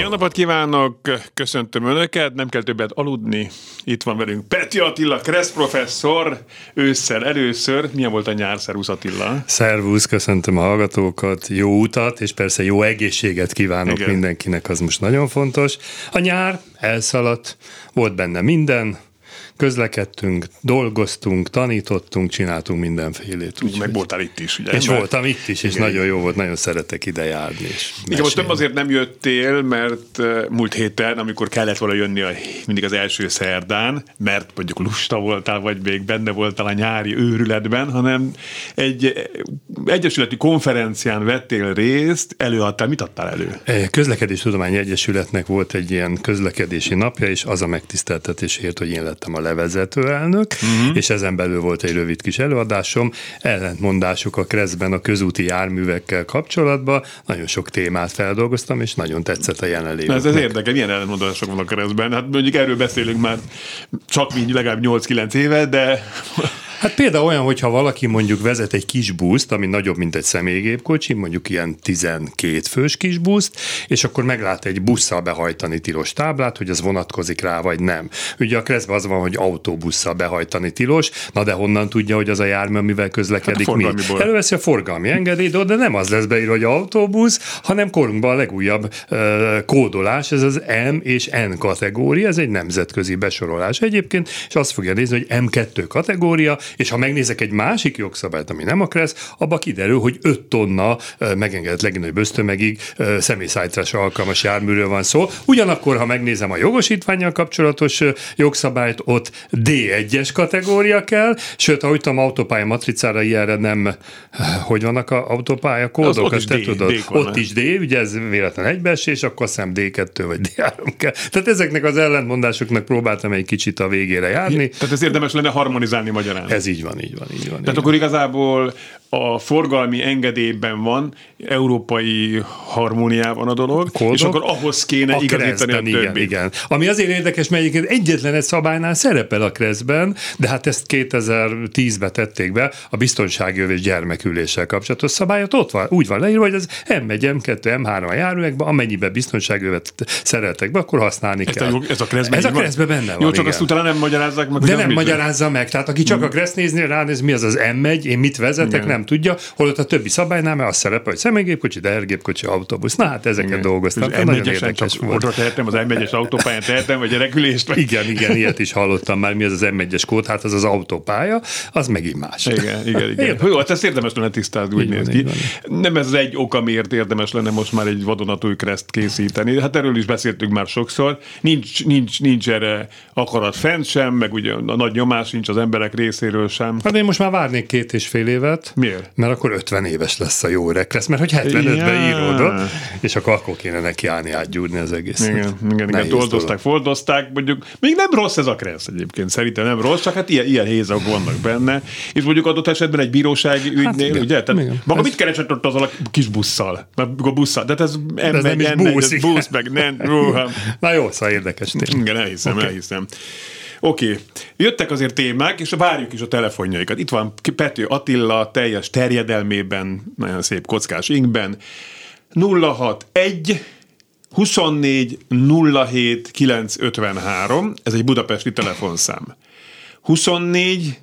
jó napot kívánok, köszöntöm Önöket, nem kell többet aludni. Itt van velünk Peti Attila, Kressz professzor, ősszel először. Milyen volt a nyár, Szervusz Attila? Szervusz, köszöntöm a hallgatókat, jó utat, és persze jó egészséget kívánok Igen. mindenkinek, az most nagyon fontos. A nyár elszaladt, volt benne minden, közlekedtünk, dolgoztunk, tanítottunk, csináltunk mindenfélét. Úgy, meg voltál itt is, ugye? És mert... voltam itt is, és igen. nagyon jó volt, nagyon szeretek ide járni. És igen, most nem azért nem jöttél, mert múlt héten, amikor kellett volna jönni a, mindig az első szerdán, mert mondjuk lusta voltál, vagy még benne voltál a nyári őrületben, hanem egy egyesületi konferencián vettél részt, előadtál, mit adtál elő? Közlekedés Tudományi Egyesületnek volt egy ilyen közlekedési napja, és az a megtiszteltetésért, hogy én lettem a levezető elnök, uh-huh. és ezen belül volt egy rövid kis előadásom, ellentmondások a Kreszben a közúti járművekkel kapcsolatban, nagyon sok témát feldolgoztam, és nagyon tetszett a jelenlévő. Ez, ez érdekel, milyen ellentmondások vannak a Kreszben? Hát mondjuk erről beszélünk már csak így legalább 8-9 éve, de Hát például olyan, hogyha valaki mondjuk vezet egy kis buszt, ami nagyobb, mint egy személygépkocsi, mondjuk ilyen 12 fős kis buszt, és akkor meglát egy busszal behajtani tilos táblát, hogy az vonatkozik rá, vagy nem. Ugye a kreszben az van, hogy autóbusszal behajtani tilos, na de honnan tudja, hogy az a jármű, amivel közlekedik hát mi? Előveszi a forgalmi engedélyt, de nem az lesz beírva, hogy autóbusz, hanem korunkban a legújabb uh, kódolás, ez az M és N kategória, ez egy nemzetközi besorolás egyébként, és azt fogja nézni, hogy M2 kategória, és ha megnézek egy másik jogszabályt, ami nem a KRESZ, abba kiderül, hogy 5 tonna megengedett legnagyobb ösztömegig személyszállításra alkalmas járműről van szó. Ugyanakkor, ha megnézem a jogosítványjal kapcsolatos jogszabályt, ott D1-es kategória kell, sőt, ahogy tudom, autópálya matricára ilyenre nem, hogy vannak a autópálya kódok, ott, is D, tudod, D ott is D, ugye ez véletlen egybeesés, akkor szem D2 vagy D3 kell. Tehát ezeknek az ellentmondásoknak próbáltam egy kicsit a végére járni. Tehát ez érdemes lenne harmonizálni magyarán. Ez így van, így van, így van. Tehát így akkor van. igazából a forgalmi engedélyben van, európai harmóniában a dolog, Kódok, és akkor ahhoz kéne a igazítani a többit. Igen, igen. Ami azért érdekes, mert egyébként egyetlen egy szabálynál szerepel a kreszben, de hát ezt 2010-ben tették be, a biztonsági és gyermeküléssel kapcsolatos szabályot ott van, úgy van leírva, hogy az M1, M2, M3 a járművekben, amennyiben biztonságövet szereltek be, akkor használni ez kell. A, ez a kreszben Ez a kreszben benne van. Jó, csak igen. azt utána nem magyarázzák meg. De nem magyarázza meg. Tehát aki csak hmm. a kreszt nézni, ránéz, mi az az M1, én mit vezetek, nem nem tudja, holott a többi szabálynál mert az szerepel, hogy személygépkocsi, tehergépkocsi, autóbusz. Na hát ezeket igen. dolgoztam. Hát nagyon érdekes volt. Oda tehetem, az M1-es autópályán tehetem, vagy gyerekülést? Vagy... Igen, igen, ilyet is hallottam már, mi az az M1-es kód, hát az az autópálya, az megint más. Igen, igen, igen. Hú, hát ezt érdemes lenne tisztázni, úgy néz ki. Nem ez egy ok, miért érdemes lenne most már egy vadonatúj kreszt készíteni. Hát erről is beszéltünk már sokszor. Nincs, nincs, nincs erre akarat fent sem, meg ugye a nagy nyomás nincs az emberek részéről sem. Hát én most már várnék két és fél évet. Miért? Mert akkor 50 éves lesz a jó öreg lesz, mert hogy 75-ben íródott, és akkor, akkor kéne neki állni átgyúrni az egész. Igen, igen, igen toldozták, foldozták, mondjuk még nem rossz ez a kressz egyébként, szerintem nem rossz, csak hát ilyen, ilyen hézak vannak benne, és mondjuk adott esetben egy bírósági hát ügynél, hát igen, ugye? Tehát igen, maga ez... mit keresett ott azzal a kis busszal? A busszal, de ez, em, ez nem is busz, busz, meg nem, Na jó, szóval érdekes tény. Igen, elhiszem, okay. elhiszem. Oké, okay. jöttek azért témák, és várjuk is a telefonjaikat. Itt van Pető Attila teljes terjedelmében, nagyon szép kockás inkben. 061 24 07 953, ez egy budapesti telefonszám. 24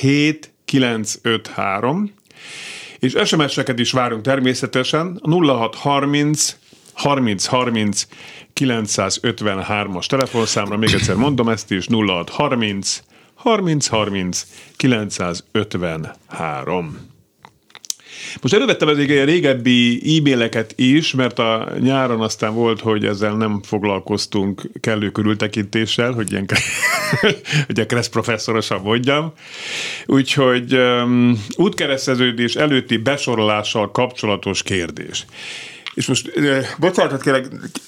07 953, és SMS-eket is várunk természetesen, 0630 30 30 953-as telefonszámra, még egyszer mondom ezt is, 0630 30 30 953. Most elővettem ezek a régebbi e-maileket is, mert a nyáron aztán volt, hogy ezzel nem foglalkoztunk kellő körültekintéssel, hogy ilyen a Kressz professzorosan mondjam. Úgyhogy um, útkereszteződés előtti besorolással kapcsolatos kérdés. És most bocsánatot kérek,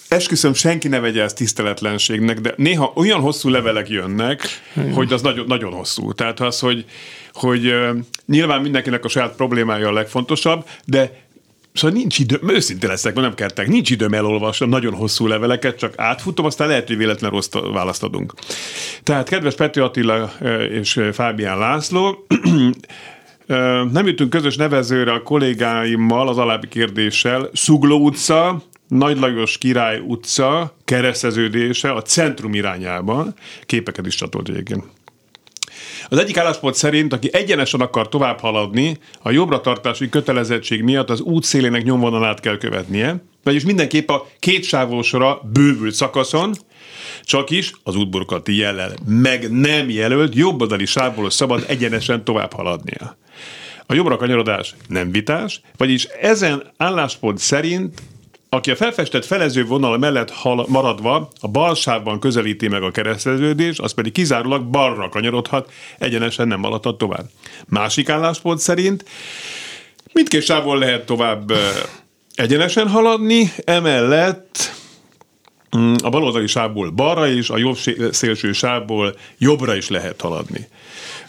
esküszöm, senki ne vegye ezt tiszteletlenségnek, de néha olyan hosszú levelek jönnek, Igen. hogy az nagyon, nagyon hosszú. Tehát az, hogy, hogy nyilván mindenkinek a saját problémája a legfontosabb, de Szóval nincs időm, őszinte leszek, nem kertek, nincs időm elolvasni nagyon hosszú leveleket, csak átfutom, aztán lehet, hogy véletlen rossz választ adunk. Tehát kedves Petri Attila és Fábián László, nem jutunk közös nevezőre a kollégáimmal az alábbi kérdéssel. Szugló utca, Nagy Lajos Király utca kereszteződése a centrum irányában. Képeket is csatolt egyébként. Az egyik álláspont szerint, aki egyenesen akar tovább haladni, a jobbratartási kötelezettség miatt az út szélének nyomvonalát kell követnie, vagyis mindenképp a kétsávosra bővült szakaszon, csak is az útburkolati jellel meg nem jelölt jobboldali sávból szabad egyenesen tovább haladnia. A jobbra kanyarodás nem vitás, vagyis ezen álláspont szerint aki a felfestett felező vonal mellett hal, maradva a bal sávban közelíti meg a kereszteződés, az pedig kizárólag balra kanyarodhat, egyenesen nem maradhat tovább. Másik álláspont szerint mindkét sávon lehet tovább egyenesen haladni, emellett mm, a baloldali sávból balra is, a jobb szélső sávból jobbra is lehet haladni.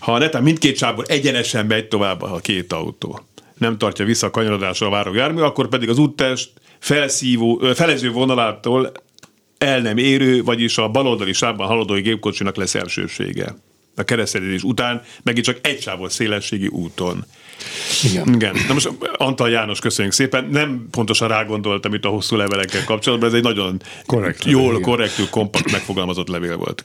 Ha netán mindkét sávból egyenesen megy tovább a két autó, nem tartja vissza a kanyarodásra a váró jármű, akkor pedig az úttest felszívó, felező vonalától el nem érő, vagyis a baloldali sávban haladó gépkocsinak lesz elsősége. A keresztedés után megint csak egy sávos szélességi úton. Igen. Igen. Na most Antal János, köszönjük szépen. Nem pontosan rágondoltam itt a hosszú levelekkel kapcsolatban, ez egy nagyon Korrekt, jól, korrektül, kompakt megfogalmazott levél volt.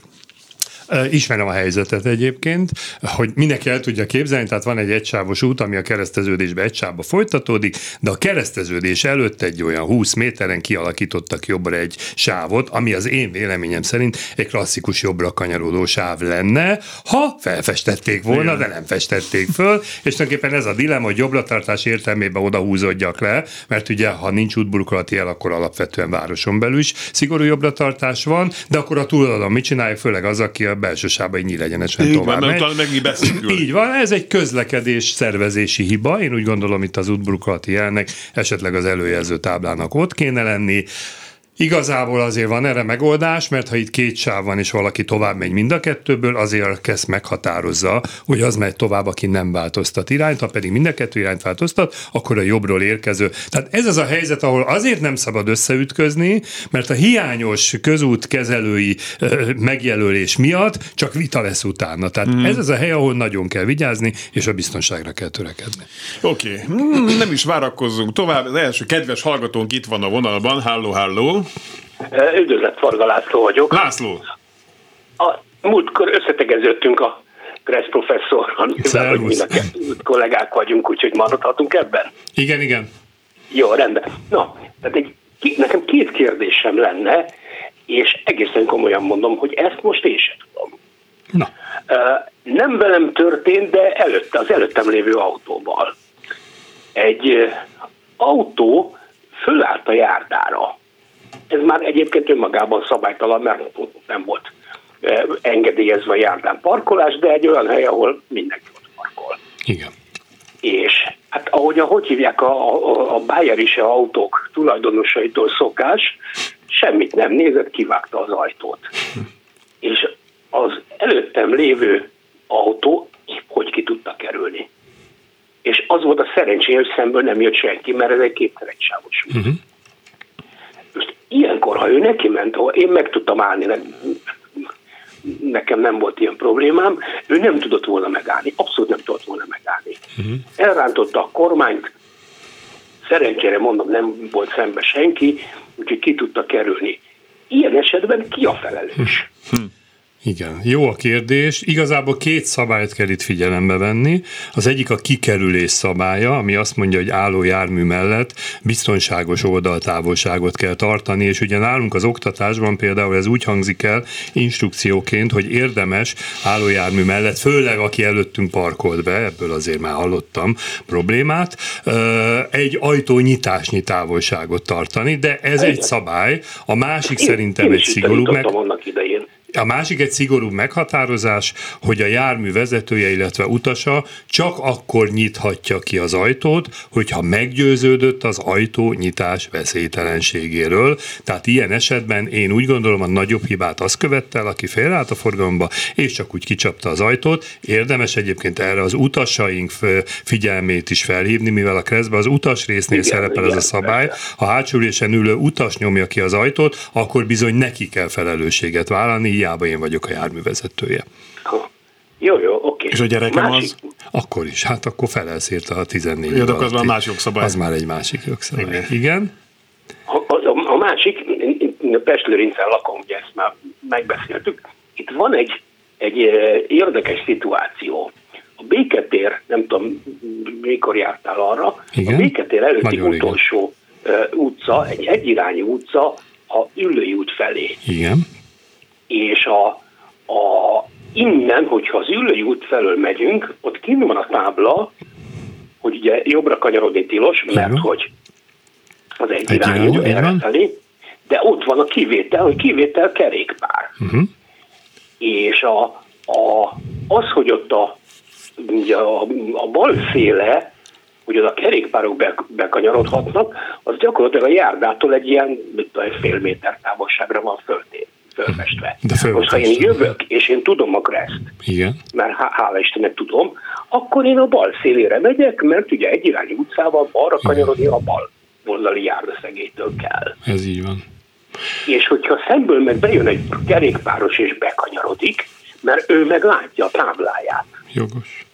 Ismerem a helyzetet egyébként, hogy mindenki el tudja képzelni, tehát van egy egysávos út, ami a kereszteződésbe egy sávba folytatódik, de a kereszteződés előtt egy olyan 20 méteren kialakítottak jobbra egy sávot, ami az én véleményem szerint egy klasszikus jobbra kanyarodó sáv lenne, ha felfestették volna, Igen. de nem festették föl, és tulajdonképpen ez a dilemma, hogy jobbra-tartás értelmében oda húzódjak le, mert ugye ha nincs útburkolati el, akkor alapvetően városon belül is szigorú jobbra-tartás van, de akkor a túloldalon mit csinálja, főleg az, aki a belső sába így egyenesen tovább van, megy. Meg beszélünk. Így van, ez egy közlekedés szervezési hiba. Én úgy gondolom, itt az útburkolati jelnek esetleg az előjelző táblának ott kéne lenni. Igazából azért van erre megoldás, mert ha itt két sáv van, és valaki tovább megy mind a kettőből, azért kezd meghatározza, hogy az megy tovább, aki nem változtat irányt, ha pedig mind a kettő irányt változtat, akkor a jobbról érkező. Tehát ez az a helyzet, ahol azért nem szabad összeütközni, mert a hiányos közútkezelői megjelölés miatt csak vita lesz utána. Tehát mm. ez az a hely, ahol nagyon kell vigyázni, és a biztonságra kell törekedni. Oké, okay. mm, nem is várakozzunk tovább. Az első kedves hallgatónk itt van a vonalban. Halló, halló. Üdvözlet, Farga László vagyok. László. A múltkor összetegeződtünk a Kressz professzorral, hogy mind kollégák vagyunk, úgyhogy maradhatunk ebben. Igen, igen. Jó, rendben. Na, tehát egy, nekem két kérdésem lenne, és egészen komolyan mondom, hogy ezt most én sem tudom. Na. Nem velem történt, de előtte, az előttem lévő autóval. Egy autó fölállt a járdára ez már egyébként önmagában szabálytalan, mert nem volt eh, engedélyezve a járdán parkolás, de egy olyan hely, ahol mindenki ott parkol. Igen. És hát ahogy, ahogy hívják a, a, a Bayerise autók tulajdonosaitól szokás, semmit nem nézett, kivágta az ajtót. Hm. És az előttem lévő autó hogy ki tudta kerülni. És az volt a szerencsé, hogy szemből nem jött senki, mert ez egy kétszer egy sávos. Uh-huh. Ilyenkor, ha ő neki ment, én meg tudtam állni, nekem nem volt ilyen problémám, ő nem tudott volna megállni, abszolút nem tudott volna megállni. Uh-huh. Elrántotta a kormányt, szerencsére mondom, nem volt szembe senki, úgyhogy ki tudta kerülni. Ilyen esetben ki a felelős? Uh-huh. Igen, jó a kérdés. Igazából két szabályt kell itt figyelembe venni. Az egyik a kikerülés szabálya, ami azt mondja, hogy álló jármű mellett biztonságos oldaltávolságot kell tartani, és ugye nálunk az oktatásban például ez úgy hangzik el instrukcióként, hogy érdemes állójármű mellett, főleg aki előttünk parkolt be, ebből azért már hallottam problémát, egy ajtónyitásnyi távolságot tartani, de ez egy szabály, a másik én, szerintem én egy szigorú meg... annak idején A másik egy szigorú meghatározás, hogy a jármű vezetője, illetve utasa csak akkor nyithatja ki az ajtót, hogyha meggyőződött az ajtó nyitás veszélytelenségéről. Tehát ilyen esetben én úgy gondolom a nagyobb hibát az követte el, aki félreállt a forgalomba, és csak úgy kicsapta az ajtót. Érdemes egyébként erre az utasaink figyelmét is felhívni, mivel a keresztben az utas résznél igen, szerepel igen, ez a szabály. Ha hátsó ülő utas nyomja ki az ajtót, akkor bizony neki kell felelősséget vállalni, hiába én vagyok a járművezetője. Jó, jó, oké. És a gyerekem Másik... az? Akkor is, hát akkor felelsz a 14 Jó, de az már más jogszabály. Az már egy másik jogszabály. Igen. Igen? A, a, a másik, Pestlőrincen lakom, ugye ezt már megbeszéltük, itt van egy, egy érdekes szituáció. A Béketér, nem tudom, mikor jártál arra, Igen? a Béketér előtti Nagyon utolsó uh, utca, egy egyirányú utca a Üllői út felé. Igen. És a, a innen, hogyha az Üllői út felől megyünk, ott kint van a tábla, hogy ugye jobbra kanyarodni tilos, mert Igen. hogy az egy, egy irányú felé, de ott van a kivétel, hogy kivétel kerékpár. Uh-huh. És a, a, az, hogy ott a, ugye a, a balféle, hogy az a kerékpárok be, bekanyarodhatnak, az gyakorlatilag a járdától egy ilyen fél méter távolságra van föltét fölfestve. De Most ha én jövök, és én tudom a kreszt, Igen. mert hála Istennek tudom, akkor én a bal szélére megyek, mert ugye egy irányú utcával balra kanyarodni a bal oldali járdaszegélytől kell. Ez így van. És hogyha szemből meg bejön egy kerékpáros és bekanyarodik, mert ő meg látja a tábláját. Jogos.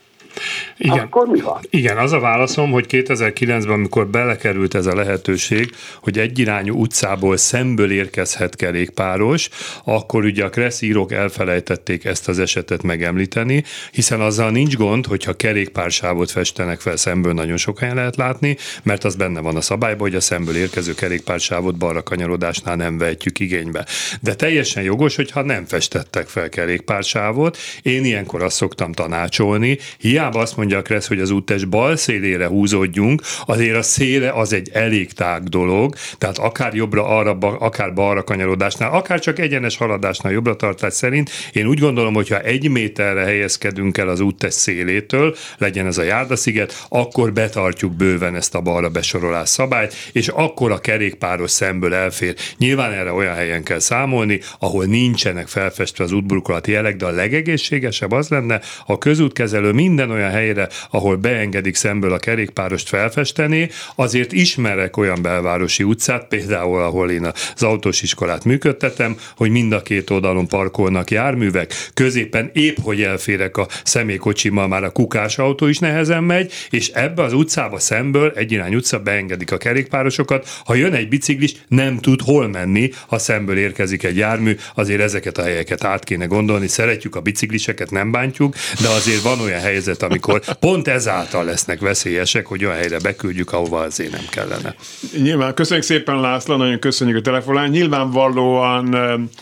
Igen. Akkor mi van? Igen, az a válaszom, hogy 2009-ben, amikor belekerült ez a lehetőség, hogy egyirányú utcából szemből érkezhet kerékpáros, akkor ugye a kresszírók elfelejtették ezt az esetet megemlíteni, hiszen azzal nincs gond, hogyha kerékpársávot festenek fel szemből, nagyon sok helyen lehet látni, mert az benne van a szabályban, hogy a szemből érkező kerékpársávot balra kanyarodásnál nem vehetjük igénybe. De teljesen jogos, hogyha nem festettek fel kerékpársávot. Én ilyenkor azt szoktam tanácsolni, hiába azt mondja a Kressz, hogy az úttest bal szélére húzódjunk, azért a széle az egy elég tág dolog, tehát akár jobbra, arra, akár balra kanyarodásnál, akár csak egyenes haladásnál jobbra tartás szerint, én úgy gondolom, hogyha egy méterre helyezkedünk el az úttest szélétől, legyen ez a járdasziget, akkor betartjuk bőven ezt a balra besorolás szabályt, és akkor a kerékpáros szemből elfér. Nyilván erre olyan helyen kell számolni, ahol nincsenek felfestve az útburkolati jelek, de a legegészségesebb az lenne, ha a közútkezelő minden olyan helyre, ahol beengedik szemből a kerékpárost felfesteni, azért ismerek olyan belvárosi utcát, például ahol én az autós iskolát működtetem, hogy mind a két oldalon parkolnak járművek, középen épp hogy elférek a személykocsimmal, már a kukás autó is nehezen megy, és ebbe az utcába szemből, egy irány utca, beengedik a kerékpárosokat, ha jön egy biciklis, nem tud hol menni, ha szemből érkezik egy jármű, azért ezeket a helyeket át kéne gondolni, szeretjük a bicikliseket, nem bántjuk, de azért van olyan helyzet, amikor pont ezáltal lesznek veszélyesek, hogy olyan helyre beküldjük, ahova azért nem kellene. Nyilván, köszönjük szépen László, nagyon köszönjük a telefonán. Nyilvánvalóan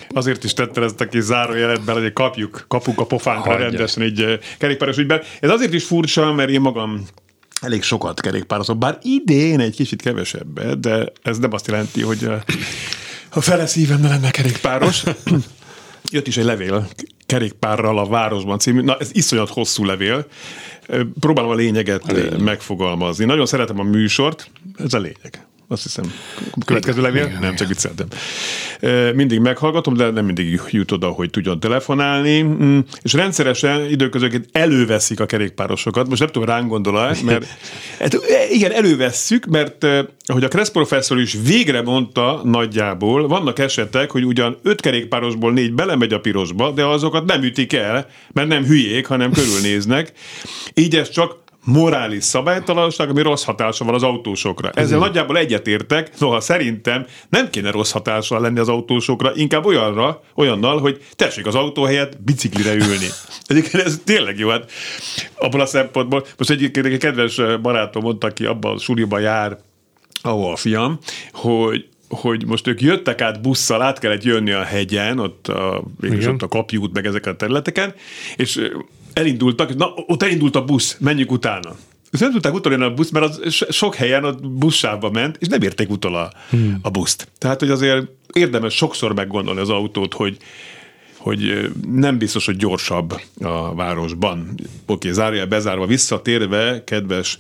azért is tette ezt a kis zárójeletben, hogy kapjuk, kapunk a pofánkra rendesen egy kerékpáros ügyben. Ez azért is furcsa, mert én magam elég sokat kerékpározom, bár idén egy kicsit kevesebbet, de ez nem azt jelenti, hogy a fele szívem ne lenne kerékpáros. Jött is egy levél kerékpárral a városban című, na ez iszonyat hosszú levél, próbálom a lényeget a lényeg. megfogalmazni. Nagyon szeretem a műsort, ez a lényeg azt hiszem. Következő levél? Igen, nem, csak vicceltem. Mindig meghallgatom, de nem mindig jut oda, hogy tudjon telefonálni, mm, és rendszeresen időközönként előveszik a kerékpárosokat. Most nem tudom, ránk gondol mert hát, igen, elővesszük, mert ahogy a Kressz professzor is végre mondta nagyjából, vannak esetek, hogy ugyan öt kerékpárosból négy belemegy a pirosba, de azokat nem ütik el, mert nem hülyék, hanem körülnéznek. Így ez csak morális szabálytalanság, ami rossz hatása van az autósokra. Ezzel mm. nagyjából egyetértek, noha szerintem nem kéne rossz hatással lenni az autósokra, inkább olyanra, olyannal, hogy tessék az autó helyett biciklire ülni. Egyébként ez tényleg jó, hát abban a szempontból. Most egyébként egy kedves barátom mondta, ki abban a suliban jár, ahol a fiam, hogy hogy most ők jöttek át busszal, át kellett jönni a hegyen, ott a, ott a kapjút, meg ezeken a területeken, és elindultak, na, ott elindult a busz, menjünk utána. És nem tudták utolérni a busz, mert az sok helyen a buszsávba ment, és nem érték utol a, hmm. a buszt. Tehát, hogy azért érdemes sokszor meggondolni az autót, hogy hogy nem biztos, hogy gyorsabb a városban. Oké, okay, zárja bezárva, visszatérve, kedves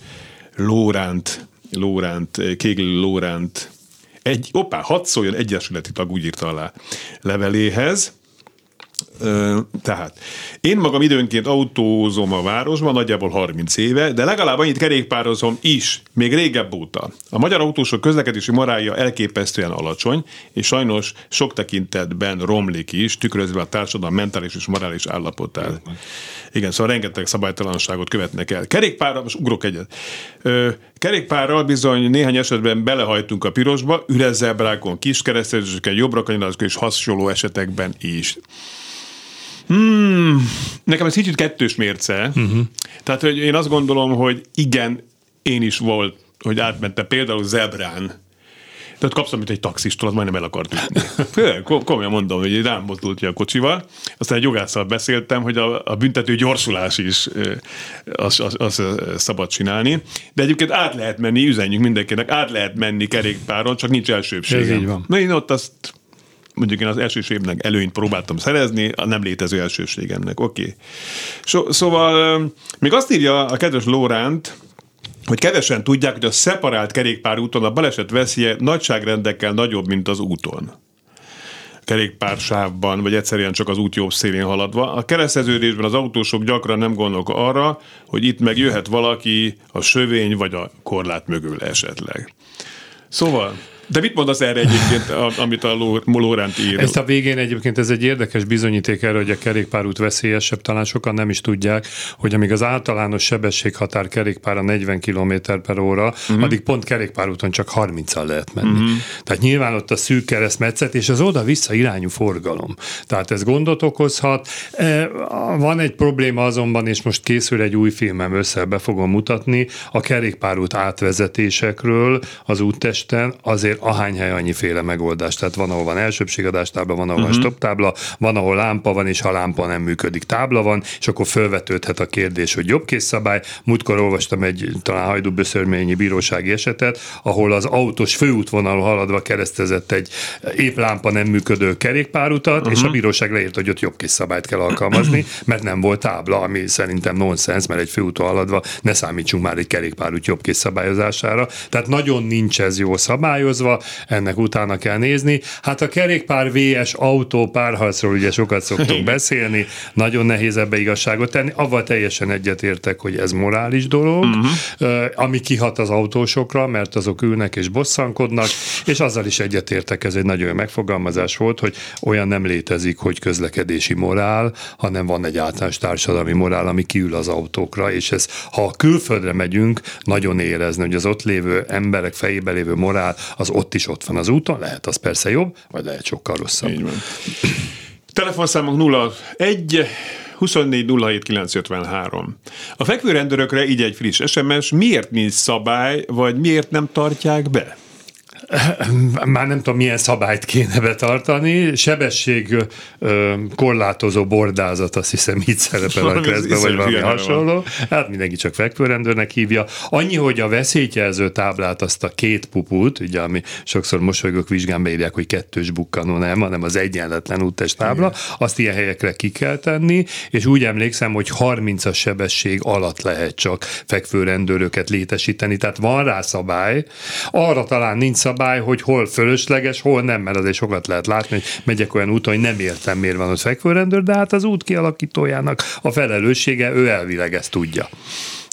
Lóránt, Lóránt, Kégli Lóránt, egy, opá, hadd szóljon egyesületi tag, úgy írta alá leveléhez, tehát én magam időnként autózom a városban, nagyjából 30 éve, de legalább annyit kerékpározom is, még régebb óta. A magyar autósok közlekedési morálja elképesztően alacsony, és sajnos sok tekintetben romlik is, tükrözve a társadalom mentális és morális állapotát. Igen, szóval rengeteg szabálytalanságot követnek el. Kerékpárral, most ugrok egyet. Ö, kerékpárral bizony néhány esetben belehajtunk a pirosba, üres zebrákon, kiskeresztezéseken, jobbra és hasonló esetekben is. Hmm, nekem ez kicsit kettős mérce. Uh-huh. Tehát, hogy én azt gondolom, hogy igen, én is volt, hogy átmentem például zebrán, tehát kapsz, mint egy taxistól, az majdnem el akart ütni. Komolyan mondom, hogy rám mozdult ki a kocsival. Aztán egy jogásszal beszéltem, hogy a, a büntető gyorsulás is az, az, az, szabad csinálni. De egyébként át lehet menni, üzenjük mindenkinek, át lehet menni kerékpáron, csak nincs elsőbségem. Ez így van. Na én ott azt mondjuk én az elsőségemnek előnyt próbáltam szerezni, a nem létező elsőségemnek. Oké. Okay. So, szóval még azt írja a kedves Lóránt, hogy kevesen tudják, hogy a szeparált kerékpárúton a baleset veszélye nagyságrendekkel nagyobb, mint az úton kerékpársávban, vagy egyszerűen csak az út jobb szélén haladva. A kereszteződésben az autósok gyakran nem gondolnak arra, hogy itt meg jöhet valaki a sövény vagy a korlát mögül esetleg. Szóval de mit mondasz erre egyébként, amit a Lóránt ír? Ezt a végén egyébként ez egy érdekes bizonyíték erre, hogy a kerékpárút veszélyesebb, talán sokan nem is tudják, hogy amíg az általános sebességhatár kerékpára 40 km per óra, uh-huh. addig pont kerékpárúton csak 30-al lehet menni. Uh-huh. Tehát nyilván ott a szűk keresztmetszet és az oda-vissza irányú forgalom. Tehát ez gondot okozhat. E, van egy probléma azonban, és most készül egy új filmem össze, be fogom mutatni, a kerékpárút átvezetésekről az úttesten azért ahány hely annyiféle megoldás. Tehát van, ahol van elsőbségadástábla, van, ahol uh-huh. van mhm. stop tábla, van, ahol lámpa van, és ha lámpa nem működik, tábla van, és akkor felvetődhet a kérdés, hogy jobbkész szabály. Múltkor olvastam egy talán hajdúböszörményi bírósági esetet, ahol az autós főútvonalon haladva keresztezett egy épp lámpa nem működő kerékpárutat, uh-huh. és a mhm. bíróság leírt, hogy ott jobbkész szabályt kell alkalmazni, mert nem volt tábla, ami szerintem nonsens, mert egy főúton haladva ne számítsunk már egy kerékpárút jobbkész szabályozására. Tehát nagyon nincs ez jó szabályozva, hozva, ennek utána kell nézni. Hát a kerékpár VS autó párharcról ugye sokat szoktunk beszélni, nagyon nehéz ebbe igazságot tenni, avval teljesen egyetértek, hogy ez morális dolog, uh-huh. ami kihat az autósokra, mert azok ülnek és bosszankodnak, és azzal is egyetértek, ez egy nagyon megfogalmazás volt, hogy olyan nem létezik, hogy közlekedési morál, hanem van egy általános társadalmi morál, ami kiül az autókra, és ez, ha külföldre megyünk, nagyon érezni, hogy az ott lévő emberek fejében lévő morál az ott is ott van az úton, lehet az persze jobb, vagy lehet sokkal rosszabb. Így van. Telefonszámok 01 24 07 953. A fekvőrendőrökre így egy friss SMS, miért nincs szabály, vagy miért nem tartják be? már nem tudom, milyen szabályt kéne betartani. Sebesség korlátozó bordázat, azt hiszem így szerepel a kreszbe, vagy valami hasonló. Van. Hát mindenki csak fekvőrendőrnek hívja. Annyi, hogy a veszélyjelző táblát, azt a két puput, ugye, ami sokszor mosolygók vizsgán beírják, hogy kettős bukkanó nem, hanem az egyenletlen útes tábla, Igen. azt ilyen helyekre ki kell tenni, és úgy emlékszem, hogy 30-as sebesség alatt lehet csak fekvőrendőröket létesíteni, tehát van rá szabály. Arra talán nincs szabály, szabály, hogy hol fölösleges, hol nem, mert azért sokat lehet látni, hogy megyek olyan úton, hogy nem értem, miért van ott fekvőrendőr, de hát az út kialakítójának a felelőssége, ő elvileg ezt tudja.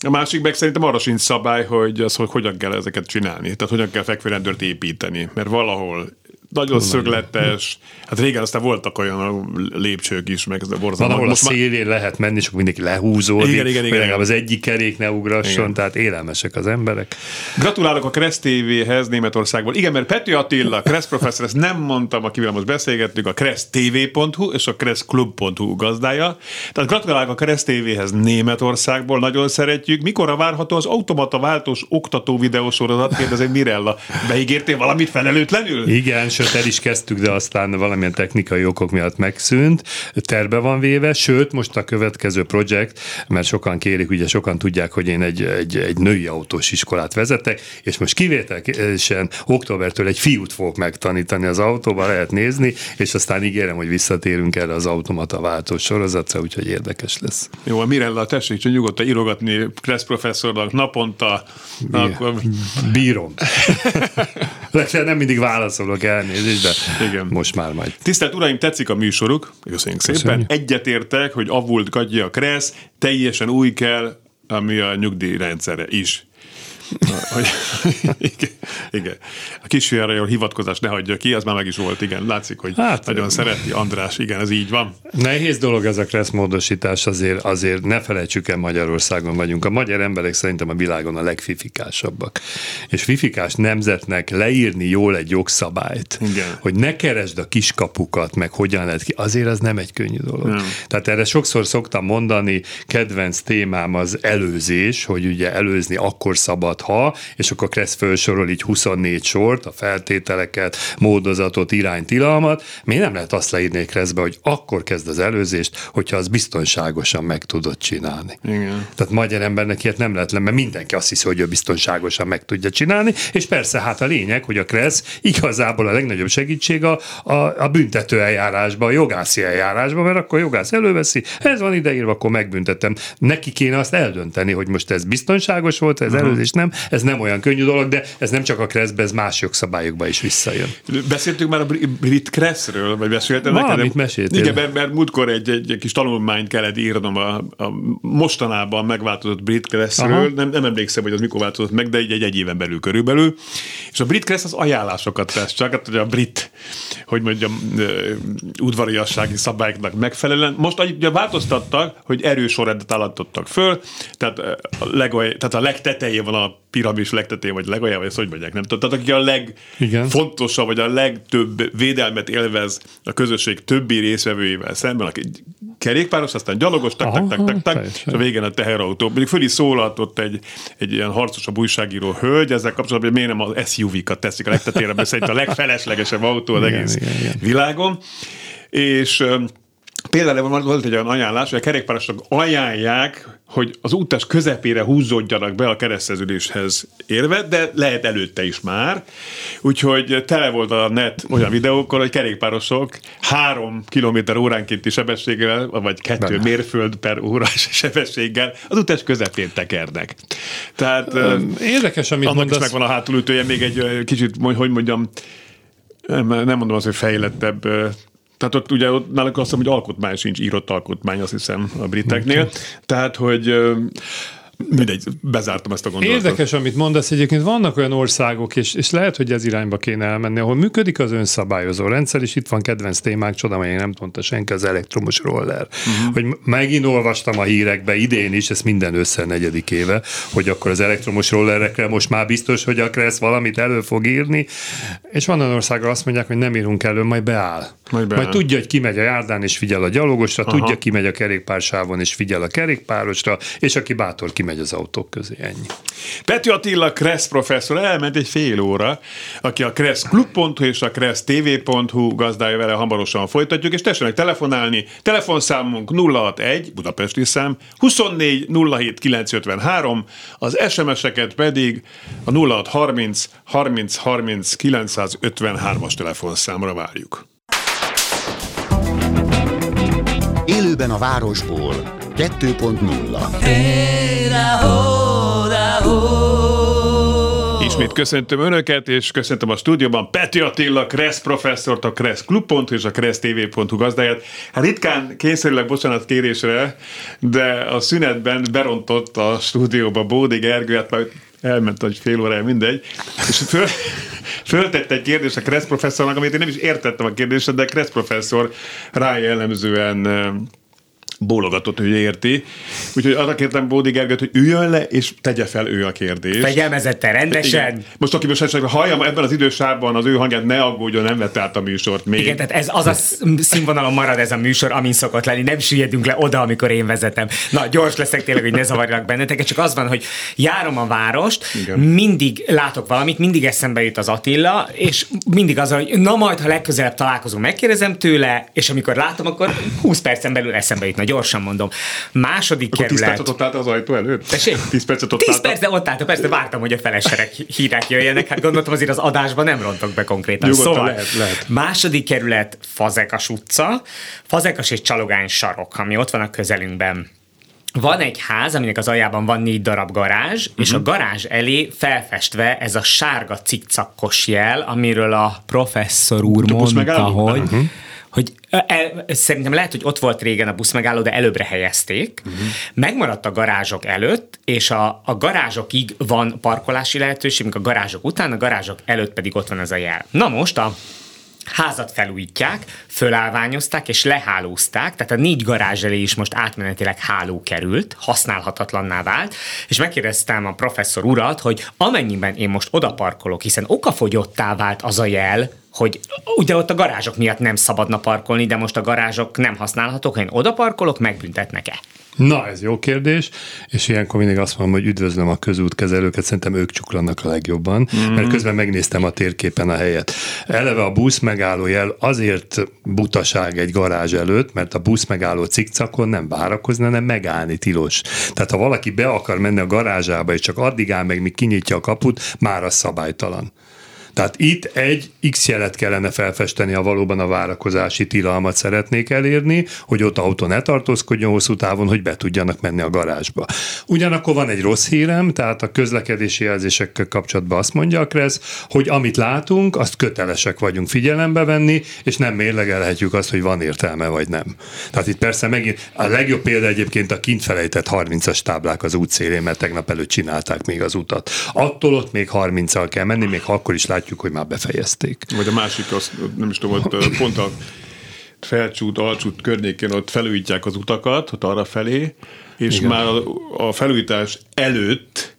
A másik meg szerintem arra sincs szabály, hogy az, hogy hogyan kell ezeket csinálni. Tehát hogyan kell fekvőrendőrt építeni. Mert valahol nagyon szögletes. Hát régen aztán voltak olyan lépcsők is, meg ez a borzalmas. Van, ahol Most a szélén már... lehet menni, akkor mindenki lehúzódik. Igen, igen, igen. igen. az egyik kerék ne ugrasson, igen. tehát élelmesek az emberek. Gratulálok a Kressz TV-hez Németországból. Igen, mert Pető Attila, Kressz professzor, ezt nem mondtam, akivel most beszélgettünk, a kressztv.hu és a kresszklub.hu gazdája. Tehát gratulálok a Kressz TV-hez Németországból, nagyon szeretjük. Mikorra várható az automata váltós oktató videósorozat? Kérdezem Mirella. Beígértél valamit felelőtlenül? Igen, sőt el is kezdtük, de aztán valamilyen technikai okok miatt megszűnt, terve van véve, sőt most a következő projekt, mert sokan kérik, ugye sokan tudják, hogy én egy, egy, egy női autós iskolát vezetek, és most kivételesen októbertől egy fiút fogok megtanítani az autóba, lehet nézni, és aztán ígérem, hogy visszatérünk erre az automata váltós sorozatra, úgyhogy érdekes lesz. Jó, a Mirella, tessék csak nyugodtan írogatni Kressz professzornak naponta. Bí- akkor... Bírom. Legfeljebb nem mindig válaszolok elnézést, de Igen. most már majd. Tisztelt Uraim, tetszik a műsoruk, köszönjük, köszönjük. szépen. Egyetértek, hogy avult gadja a Kressz, teljesen új kell, ami a nyugdíjrendszere is hogy, igen, igen. A kisfiára jól hivatkozás ne hagyja ki, az már meg is volt, igen. Látszik, hogy hát, nagyon szereti András, igen, ez így van. Nehéz dolog ez a kressz módosítás, azért, azért ne felejtsük el Magyarországon vagyunk. A magyar emberek szerintem a világon a legfifikásabbak. És fifikás nemzetnek leírni jól egy jogszabályt, igen. hogy ne keresd a kiskapukat, meg hogyan lehet ki, azért az nem egy könnyű dolog. Nem. Tehát erre sokszor szoktam mondani, kedvenc témám az előzés, hogy ugye előzni akkor szabad, szabad, ha, és akkor Kressz felsorol így 24 sort, a feltételeket, módozatot, irányt, tilalmat. Miért nem lehet azt leírni Kresszbe, hogy akkor kezd az előzést, hogyha az biztonságosan meg tudod csinálni. Igen. Tehát magyar embernek ilyet nem lehet, mert mindenki azt hiszi, hogy ő biztonságosan meg tudja csinálni, és persze hát a lényeg, hogy a Kressz igazából a legnagyobb segítség a, a, a büntető eljárásban, a jogászi eljárásban, mert akkor a jogász előveszi, ez van ideírva, akkor megbüntetem. Neki kéne azt eldönteni, hogy most ez biztonságos volt, ez uh-huh. előzés nem, nem. Ez nem olyan könnyű dolog, de ez nem csak a Kresszbe, ez más jogszabályokba is visszajön. Beszéltünk már a brit Kresszről, vagy beszéltem neked? Valamit meséltél. Igen, mert, mert múltkor egy, egy, egy kis tanulmányt kellett írnom a, a mostanában megváltozott brit Kresszről. Nem, nem emlékszem, hogy az mikor változott meg, de egy, egy, egy éven belül körülbelül. És a brit Kressz az ajánlásokat tesz, csak hát, hogy a brit, hogy mondjam, udvariassági szabályoknak megfelelően. Most ugye változtattak, hogy erős sorrendet állítottak föl, tehát a, legolj, tehát a legtetején van a piramis legtetén, vagy legalján, vagy ezt hogy mondják, nem tudom. Tehát aki a legfontosabb, vagy a legtöbb védelmet élvez a közösség többi részvevőjével szemben, aki kerékpáros, aztán gyalogos, tak, tak, tak, tak, tak, és a végén a teherautó. Mondjuk föl is szólalt egy, egy ilyen harcosabb újságíró hölgy ezzel kapcsolatban, hogy miért nem az SUV-kat teszik a legtetére, mert szerint a legfeleslegesebb autó az igen, egész igen, igen. világon. És Például volt egy olyan ajánlás, hogy a kerékpárosok ajánlják, hogy az útás közepére húzódjanak be a kereszteződéshez érve, de lehet előtte is már. Úgyhogy tele volt a net olyan videókkal, hogy kerékpárosok három kilométer óránkénti sebességgel, vagy kettő Benne. mérföld per órás sebességgel az utas közepén tekernek. Tehát Érdekes, amit annak mondasz. is megvan a hátulütője, még egy kicsit, hogy mondjam, nem, nem mondom azt, hogy fejlettebb tehát ott ugye ott nálunk azt hiszem, hogy alkotmány sincs, írott alkotmány, azt hiszem a briteknél. Tehát, hogy mindegy, bezártam ezt a gondolatot. Érdekes, amit mondasz, egyébként vannak olyan országok, és, és lehet, hogy ez irányba kéne elmenni, ahol működik az önszabályozó rendszer, és itt van kedvenc témák, csoda, még nem mondta senki, az elektromos roller. Uh-huh. Hogy megint olvastam a hírekbe idén is, ez minden össze negyedik éve, hogy akkor az elektromos rollerekre most már biztos, hogy a Kressz valamit elő fog írni, és van olyan országra azt mondják, hogy nem írunk elő, majd beáll. Majd, beáll. majd tudja, hogy ki megy a járdán és figyel a gyalogosra, Aha. tudja, ki megy a kerékpársávon és figyel a kerékpárosra, és aki bátor ki megy az autók közé, ennyi. Pető Attila Kressz professzor elment egy fél óra, aki a kresszklub.hu és a kressztv.hu gazdája vele hamarosan folytatjuk, és tessenek telefonálni. Telefonszámunk 061, budapesti szám, 24 07 953, az SMS-eket pedig a 0630 30 30 953-as telefonszámra várjuk. Élőben a városból 2.0 Ismét köszöntöm Önöket, és köszöntöm a stúdióban Peti Attila, Kressz professzort, a Kressz Klub.hu és a Kressz TV.hu gazdáját. Hát ritkán kényszerülek bocsánat kérésre, de a szünetben berontott a stúdióba Bódi Gergő, hát már elment egy fél órája, mindegy, és föl, föltette egy kérdést a Kressz professzornak, amit én nem is értettem a kérdést, de Kressz professzor rá jellemzően bólogatott, hogy érti. Úgyhogy arra kértem Bódi Gergőt, hogy üljön le, és tegye fel ő a kérdést. Fegyelmezette rendesen. Igen. Most aki most esetleg halljam ebben az idősávban az ő hangját, ne aggódjon, nem vette át a műsort még. Igen, tehát ez az a színvonalon marad ez a műsor, amin szokott lenni. Nem süllyedünk le oda, amikor én vezetem. Na, gyors leszek tényleg, hogy ne zavarjak benneteket, csak az van, hogy járom a várost, Igen. mindig látok valamit, mindig eszembe jut az Attila, és mindig az, hogy na majd, ha legközelebb találkozunk, megkérdezem tőle, és amikor látom, akkor 20 percen belül eszembe jut. Gyorsan mondom. Második Akkor kerület. 10 percet ott állt az ajtó előtt? Tessék? 10 percet ott 10 állt. percet ott álltam, persze vártam, hogy a feleserek hírek jöjjenek, hát gondoltam azért az adásban nem rontok be konkrétan. Nyugodtan szóval, lehet, lehet. második kerület Fazekas utca, Fazekas és Csalogány sarok, ami ott van a közelünkben. Van egy ház, aminek az aljában van négy darab garázs, uh-huh. és a garázs elé felfestve ez a sárga cikcakkos jel, amiről a professzor úr busz mondta, hogy uh-huh szerintem lehet, hogy ott volt régen a buszmegálló, de előbbre helyezték. Uh-huh. Megmaradt a garázsok előtt, és a, a garázsokig van parkolási lehetőség, míg a garázsok után, a garázsok előtt pedig ott van ez a jel. Na most a házat felújítják, fölállványozták és lehálózták, tehát a négy garázs elé is most átmenetileg háló került, használhatatlanná vált, és megkérdeztem a professzor urat, hogy amennyiben én most oda parkolok, hiszen okafogyottá vált az a jel, hogy ugye ott a garázsok miatt nem szabadna parkolni, de most a garázsok nem használhatók, ha én oda parkolok, megbüntetnek-e? Na, ez jó kérdés, és ilyenkor mindig azt mondom, hogy üdvözlöm a közútkezelőket, szerintem ők csuklanak a legjobban, mm. mert közben megnéztem a térképen a helyet. Eleve a busz megállójel azért butaság egy garázs előtt, mert a busz megálló cikcakon nem várakozni, hanem megállni tilos. Tehát ha valaki be akar menni a garázsába, és csak addig áll meg, míg kinyitja a kaput, már az szabálytalan. Tehát itt egy X jelet kellene felfesteni, ha valóban a várakozási tilalmat szeretnék elérni, hogy ott autó ne tartózkodjon hosszú távon, hogy be tudjanak menni a garázsba. Ugyanakkor van egy rossz hírem, tehát a közlekedési jelzésekkel kapcsolatban azt mondja a Kressz, hogy amit látunk, azt kötelesek vagyunk figyelembe venni, és nem mérlegelhetjük azt, hogy van értelme vagy nem. Tehát itt persze megint a legjobb példa egyébként a kint felejtett 30-as táblák az útszélén, mert tegnap előtt csinálták még az utat. Attól ott még 30-al kell menni, még akkor is látjuk, hogy már befejezték. Vagy a másik, az, nem is tudom, ott pont a felcsút, alcsút környékén ott felújítják az utakat, ott arra felé, és Igen. már a, a felújítás előtt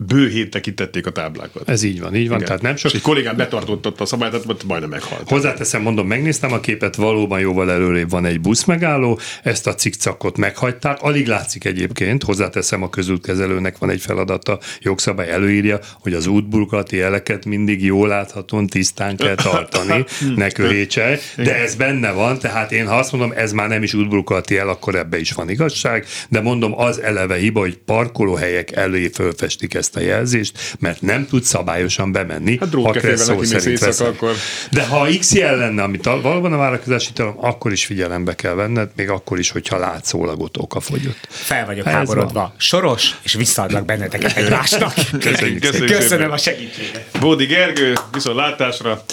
bő héttel kitették a táblákat. Ez így van, így van. Igen. Tehát nem sok... És egy kollégám betartotta a szabályt, tehát majdnem meghalt. Hozzáteszem, mondom, megnéztem a képet, valóban jóval előrébb van egy busz megálló, ezt a cikcakot meghagyták, alig látszik egyébként, hozzáteszem, a közútkezelőnek van egy feladata, jogszabály előírja, hogy az útburkolati jeleket mindig jól láthatóan, tisztán kell tartani, ne köhétse, de ez benne van, tehát én ha azt mondom, ez már nem is útburkolati jel, akkor ebbe is van igazság, de mondom, az eleve hiba, hogy parkolóhelyek elé fölfestik ezt ezt a jelzést, mert nem tud szabályosan bemenni. Hát ha szó szerint akkor... De ha X jel lenne, amit valóban a várakozási talom, akkor is figyelembe kell venned, még akkor is, hogyha látszólag ott okafogyott. Fel vagyok ha háborodva. Soros, és visszaadlak benneteket egymásnak. Köszönjük, köszönjük Köszönöm a segítséget. Bódi Gergő, viszont látásra.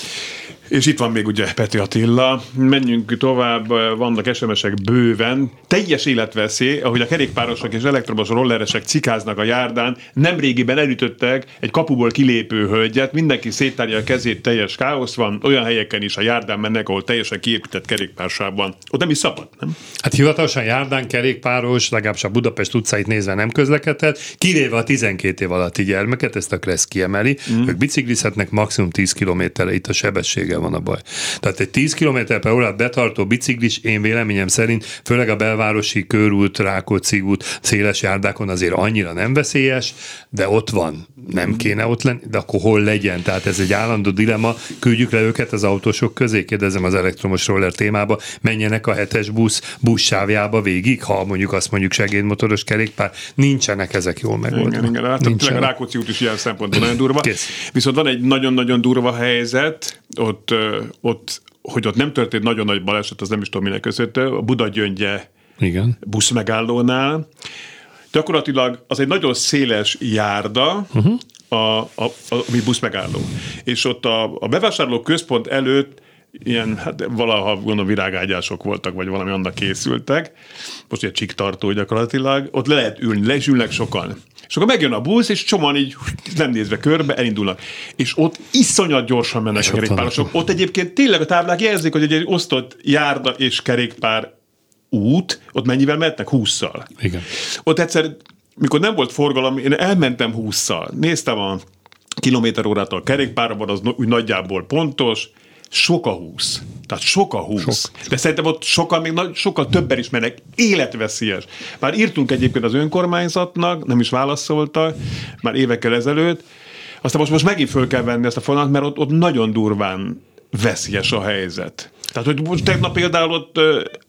És itt van még ugye Peti Attila. Menjünk tovább, vannak SMS-ek bőven. Teljes életveszély, ahogy a kerékpárosok és elektromos rolleresek cikáznak a járdán, nemrégiben elütöttek egy kapuból kilépő hölgyet, mindenki széttárja a kezét, teljes káosz van, olyan helyeken is a járdán mennek, ahol teljesen kiépített kerékpársában. Ott nem is szabad, nem? Hát hivatalosan járdán kerékpáros, legalábbis a Budapest utcáit nézve nem közlekedhet, kivéve a 12 év alatti gyermeket, ezt a Kressz kiemeli, mm. ők biciklizhetnek maximum 10 kilométerre itt a sebessége van a baj. Tehát egy 10 km per órát betartó biciklis, én véleményem szerint, főleg a belvárosi körút, Rákóczi út, széles járdákon azért annyira nem veszélyes, de ott van. Nem kéne ott lenni, de akkor hol legyen? Tehát ez egy állandó dilema. Küldjük le őket az autósok közé, kérdezem az elektromos roller témába, menjenek a hetes busz buszsávjába végig, ha mondjuk azt mondjuk segédmotoros kerékpár, nincsenek ezek jól megoldva. Igen, igen, hát a Rákóczi út is ilyen szempontból nagyon durva. Kész. Viszont van egy nagyon-nagyon durva helyzet, ott, ott, hogy ott nem történt nagyon nagy baleset, az nem is tudom minek köszönhető, a Buda gyöngye Igen. busz megállónál. Gyakorlatilag az egy nagyon széles járda, uh-huh. a, a, a, ami busz megálló. És ott a, a bevásárló központ előtt ilyen, hát valaha gondolom virágágyások voltak, vagy valami annak készültek. Most egy csiktartó gyakorlatilag. Ott le lehet ülni, le is ülnek sokan. És akkor megjön a busz, és csomóan így nem nézve körbe elindulnak. És ott iszonyat gyorsan mennek és a kerékpárosok. Ott egyébként tényleg a táblák jelzik, hogy egy osztott járda és kerékpár út, ott mennyivel mehetnek? 20-szal. Igen. Ott egyszer, mikor nem volt forgalom, én elmentem 20-szal. Néztem a kilométer órától kerékpárban, az úgy nagyjából pontos, sok a húsz. Tehát sok a húsz. Sok. De szerintem ott sokkal, még nagy, sokkal többen is mennek. Életveszélyes. Már írtunk egyébként az önkormányzatnak, nem is válaszoltak, már évekkel ezelőtt. Aztán most, most megint föl kell venni ezt a fonalat, mert ott, ott nagyon durván veszélyes a helyzet. Tehát, hogy most tegnap például ott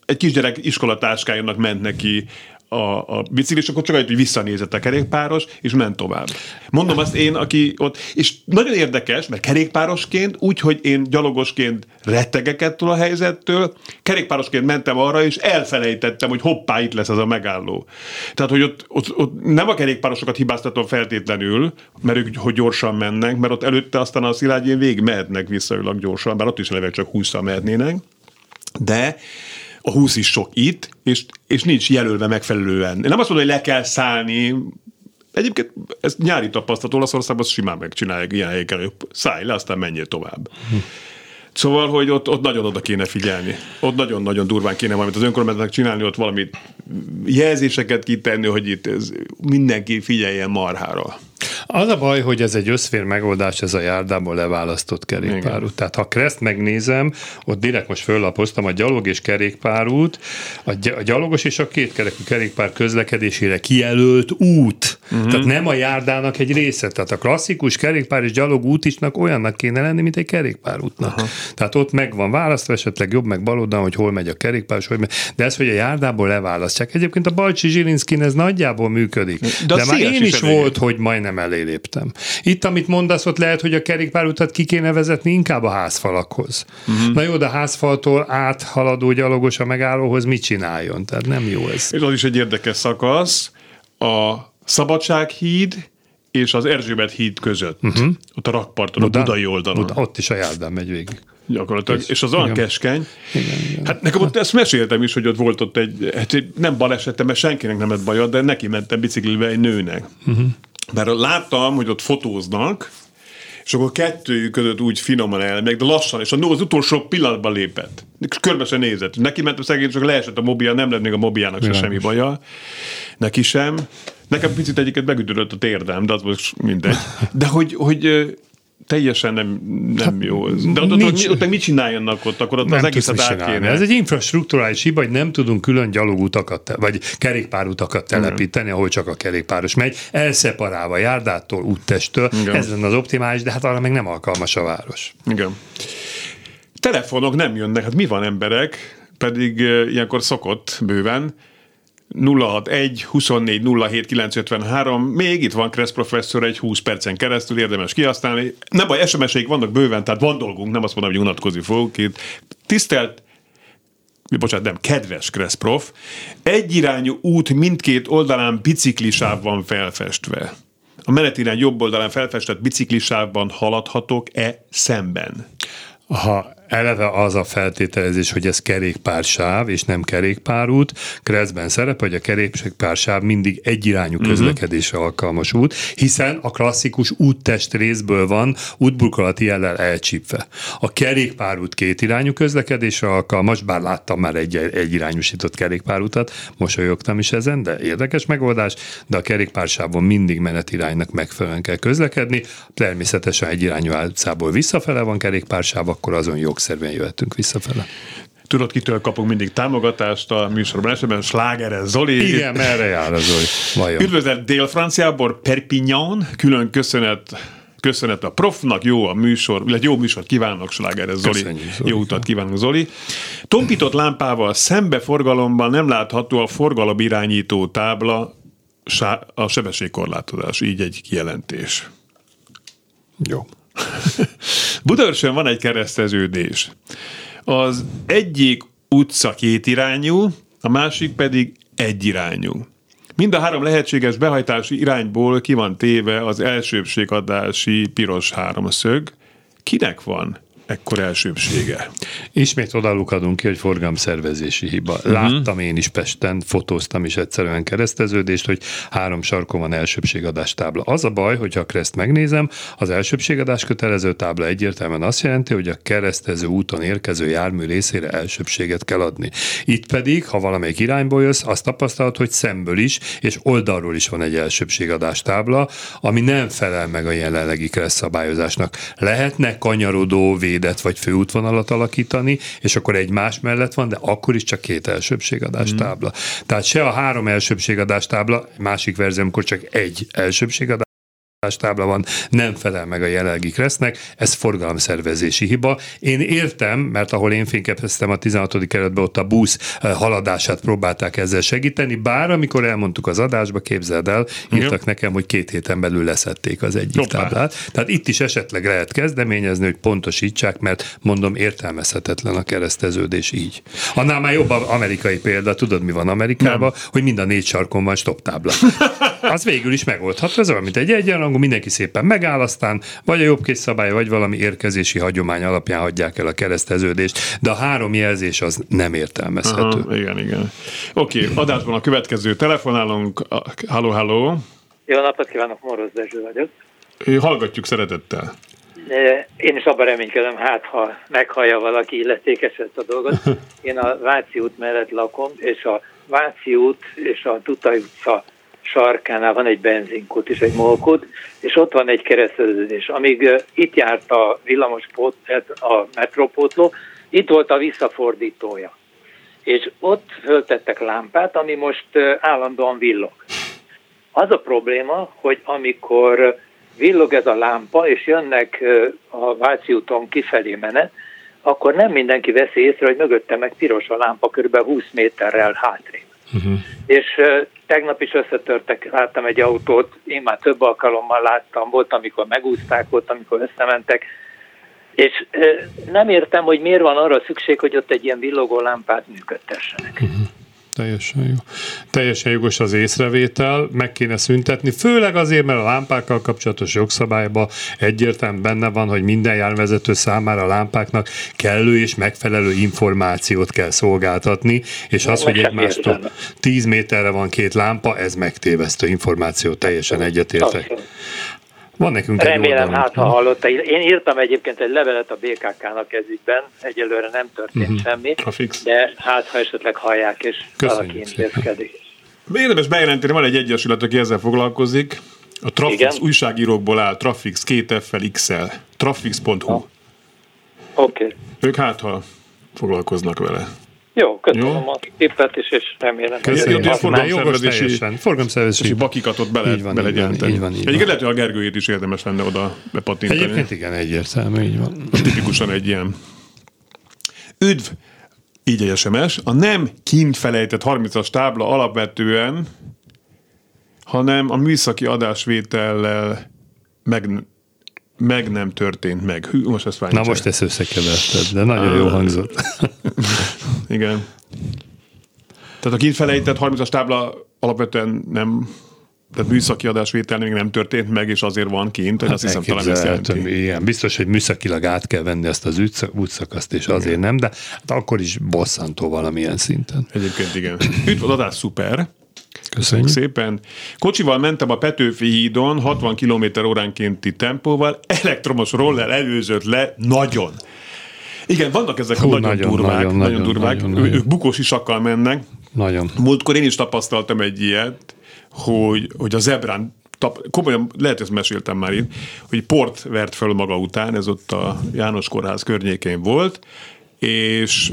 egy kisgyerek iskolatáskájának ment neki a, a biciklis, akkor csak hogy visszanézett a kerékpáros, és ment tovább. Mondom azt én, aki ott, és nagyon érdekes, mert kerékpárosként, úgy, hogy én gyalogosként rettegek ettől a helyzettől, kerékpárosként mentem arra, és elfelejtettem, hogy hoppá, itt lesz az a megálló. Tehát, hogy ott, ott, ott nem a kerékpárosokat hibáztatom feltétlenül, mert ők hogy gyorsan mennek, mert ott előtte aztán a szilágyén végig mehetnek visszajövőleg gyorsan, bár ott is eleve csak 20 mehetnének, de a 20 is sok itt, és, és nincs jelölve megfelelően. Én nem azt mondom, hogy le kell szállni, Egyébként ez nyári tapasztalat Olaszországban simán megcsinálják ilyen helyeken, hogy szállj le, aztán menjél tovább. Szóval, hogy ott, ott nagyon oda kéne figyelni. Ott nagyon-nagyon durván kéne valamit az önkormányzatnak csinálni, ott valamit jelzéseket kitenni, hogy itt ez, mindenki figyeljen marhára. Az a baj, hogy ez egy összfér megoldás, ez a járdából leválasztott kerékpárút. Tehát ha Kreszt megnézem, ott direkt most föllapoztam a gyalog és kerékpárút, a gyalogos és a kétkerekű kerékpár közlekedésére kijelölt út. Uh-huh. Tehát nem a járdának egy része. Tehát a klasszikus kerékpár és gyalog útisnak olyannak kéne lenni, mint egy kerékpárútnak. Uh-huh. Tehát ott meg van választva, esetleg jobb meg baloldalon, hogy hol megy a kerékpár, hogy megy. De ez, hogy a járdából leválasztják. Egyébként a Balcsi Zsilinszkin ez nagyjából működik. De, De már én is, is volt, hogy majdnem elég léptem. Itt, amit mondasz, ott lehet, hogy a kerékpárutat ki kéne vezetni inkább a házfalakhoz. Uh-huh. Na jó, de a házfaltól áthaladó gyalogos a megállóhoz mit csináljon? Tehát nem jó ez. És az is egy érdekes szakasz. A Szabadsághíd és az Erzsébet híd között. Uh-huh. Ott a rakparton, Buda, a budai oldalon. Buda, ott is a járdán megy végig. Gyakorlatilag. És, és az olyan keskeny. Igen, igen. Hát nekem ott ezt meséltem is, hogy ott volt ott egy, hát nem balesetem, mert senkinek nem lett baja, de neki mentem biciklivel egy nőnek. Uh-huh. Mert láttam, hogy ott fotóznak, és akkor kettőjük között úgy finoman elmegy, de lassan, és az utolsó pillanatban lépett. Körbe se nézett. Neki ment a szegény, csak leesett a mobil, nem lett még a mobiljának se semmi baja. Neki sem. Nekem picit egyiket megütődött a térdem, de az most mindegy. De hogy, hogy teljesen nem, nem hát, jó. De ott, nincs, ott, ott mit csináljanak ott? Akkor ott nem az egészet át. Ez egy infrastruktúrális hiba, hogy nem tudunk külön gyalogutakat, vagy kerékpárutakat telepíteni, ahol csak a kerékpáros megy, elszeparálva járdától, úttestől. Igen. Ez lenne az optimális, de hát arra meg nem alkalmas a város. Igen. Telefonok nem jönnek, hát mi van emberek, pedig ilyenkor szokott bőven, 061 24 07 953, még itt van Kressz professzor egy 20 percen keresztül, érdemes kihasználni. Nem baj, SMS-eik vannak bőven, tehát van dolgunk, nem azt mondom, hogy unatkozni fogok itt. Tisztelt bocsánat, nem, kedves Kressz prof, egyirányú út mindkét oldalán biciklisáv van felfestve. A menetirány jobb oldalán felfestett biciklisávban haladhatok-e szemben? Ha eleve az a feltételezés, hogy ez kerékpársáv és nem kerékpárút. Kreszben szerepel, hogy a kerékpársáv mindig egyirányú mhm. közlekedésre alkalmas út, hiszen a klasszikus úttest részből van útburkolati jellel elcsípve. A kerékpárút kétirányú közlekedésre alkalmas, bár láttam már egy egyirányúsított kerékpárutat, mosolyogtam is ezen, de érdekes megoldás, de a kerékpársávon mindig menetiránynak megfelelően kell közlekedni. Természetesen egyirányú álcából visszafele van kerékpársáv, akkor azon jó jogszerűen jöhetünk visszafele. Tudod, kitől kapunk mindig támogatást a műsorban, esetben Slágere Zoli. Igen, merre jár a Zoli? Vajon? Üdvözlet Dél-Franciából, Perpignan, külön köszönet köszönet a profnak, jó a műsor, illetve jó műsor kívánok, Sláger Zoli. Köszönjük, Zoli. Jó utat kívánok, Zoli. Tompított lámpával szembe forgalomban nem látható a forgalomirányító tábla, a sebességkorlátozás, így egy kijelentés. Jó. Budaörsön van egy kereszteződés. Az egyik utca kétirányú, a másik pedig egyirányú. Mind a három lehetséges behajtási irányból ki van téve az elsőbségadási piros háromszög. Kinek van? Ekkor elsőbsége. Ismét odalukadunk ki, hogy forgalomszervezési hiba. Uh-huh. Láttam én is Pesten, fotóztam is egyszerűen kereszteződést, hogy három sarkon van elsőbségadás tábla. Az a baj, hogyha a kereszt megnézem, az elsőbségadás kötelező tábla egyértelműen azt jelenti, hogy a keresztező úton érkező jármű részére elsőbséget kell adni. Itt pedig, ha valamelyik irányból jössz, azt tapasztalod, hogy szemből is, és oldalról is van egy elsőbségadás tábla, ami nem felel meg a jelenlegi kereszt szabályozásnak. Lehetne kanyarodó, védett vagy főútvonalat alakítani, és akkor egymás mellett van, de akkor is csak két elsőbségadás mm. tábla. Tehát se a három elsőbségadás tábla, másik verzió, amikor csak egy elsőbségadás tábla van, nem felel meg a jelenlegi kresznek, ez forgalomszervezési hiba. Én értem, mert ahol én fényképeztem a 16. keretben, ott a busz eh, haladását próbálták ezzel segíteni, bár amikor elmondtuk az adásba, képzeld el, írtak nekem, hogy két héten belül leszették az egyik Hoppá. táblát. Tehát itt is esetleg lehet kezdeményezni, hogy pontosítsák, mert mondom, értelmezhetetlen a kereszteződés így. Annál már jobb amerikai példa, tudod mi van Amerikában, nem. hogy mind a négy sarkon van stop tábla. Az végül is megoldható, ez olyan, mint egy egyenrangú rangú, mindenki szépen megáll, aztán vagy a jobbkész szabály, vagy valami érkezési hagyomány alapján hagyják el a kereszteződést, de a három jelzés az nem értelmezhető. Aha, igen, igen. Oké, okay, adásban a következő telefonálunk. Halló, halló. Jó napot kívánok, Moroz Dezső vagyok. Hallgatjuk szeretettel. Én is abban reménykedem, hát ha meghallja valaki illetékes ezt a dolgot. Én a Váci út mellett lakom, és a Váci út és a Tutai utca sarkánál van egy benzinkút és egy molkút, és ott van egy kereszteződés. Amíg itt járt a villamos pót, a metrópótló, itt volt a visszafordítója. És ott föltettek lámpát, ami most állandóan villog. Az a probléma, hogy amikor villog ez a lámpa, és jönnek a Váci úton kifelé menet, akkor nem mindenki veszi észre, hogy mögötte meg piros a lámpa, kb. 20 méterrel hátrébb. Uh-huh. És uh, tegnap is összetörtek, láttam egy autót, én már több alkalommal láttam, volt, amikor megúzták, volt, amikor összementek, és uh, nem értem, hogy miért van arra szükség, hogy ott egy ilyen villogó lámpát működtessenek. Uh-huh. Teljesen jó. Teljesen jogos az észrevétel, meg kéne szüntetni, főleg azért, mert a lámpákkal kapcsolatos jogszabályban egyértelműen benne van, hogy minden járvezető számára a lámpáknak kellő és megfelelő információt kell szolgáltatni, és az, hogy egymástól 10 méterre van két lámpa, ez megtévesztő információ, teljesen egyetértek. Van nekünk Remélem, hát ha hallotta. Én írtam egyébként egy levelet a BKK-nak ezügyben, egyelőre nem történt uh-huh. semmi, Trafix. de hát ha esetleg hallják, és Köszönjük valaki intézkedik. Érdemes bejelenteni, van egy egyesület, aki ezzel foglalkozik. A Trafix Igen? újságírókból áll, Trafix, két F-fel, X-el, trafix.hu. Oké. Okay. Ők hát, ha foglalkoznak vele. Jó, köszönöm Jó. a tippet is, és remélem. Köszönöm. Jó, forgalomszervezési, forgalomszervezési bakikat ott bele, így van, bele így van, így van, így Egyébként lehet, hogy a Gergőjét is érdemes lenne oda bepatintani. Egyébként igen, egyértelmű, így van. Tipikusan egy ilyen. Üdv! Így egy SMS. A nem kint felejtett 30-as tábla alapvetően, hanem a műszaki adásvétellel meg, meg nem történt meg. Hű, most ezt Na most ezt összekeverted, de nagyon jó hangzott. Igen. Tehát a kint felejtett 30-as tábla alapvetően nem tehát műszaki adásvétel még nem történt meg, és azért van kint, hogy hát azt hiszem talán ezt jelenti. Igen, biztos, hogy műszakilag át kell venni ezt az útszakaszt, és azért igen. nem, de hát akkor is bosszantó valamilyen szinten. Egyébként igen. Üdv adás, szuper! Köszönjük szépen. Kocsival mentem a Petőfi hídon 60 km óránkénti tempóval, elektromos roller előzött le nagyon. Igen, vannak ezek Hú, a nagyon, nagyon durvák, nagyon, nagyon, nagyon durvák. Nagyon, nagyon. Ők bukós isakkal mennek. Nagyon. Múltkor én is tapasztaltam egy ilyet, hogy, hogy a zebrán tap, komolyan, lehet, ezt meséltem már itt, hogy port vert föl maga után, ez ott a János Kórház környékén volt, és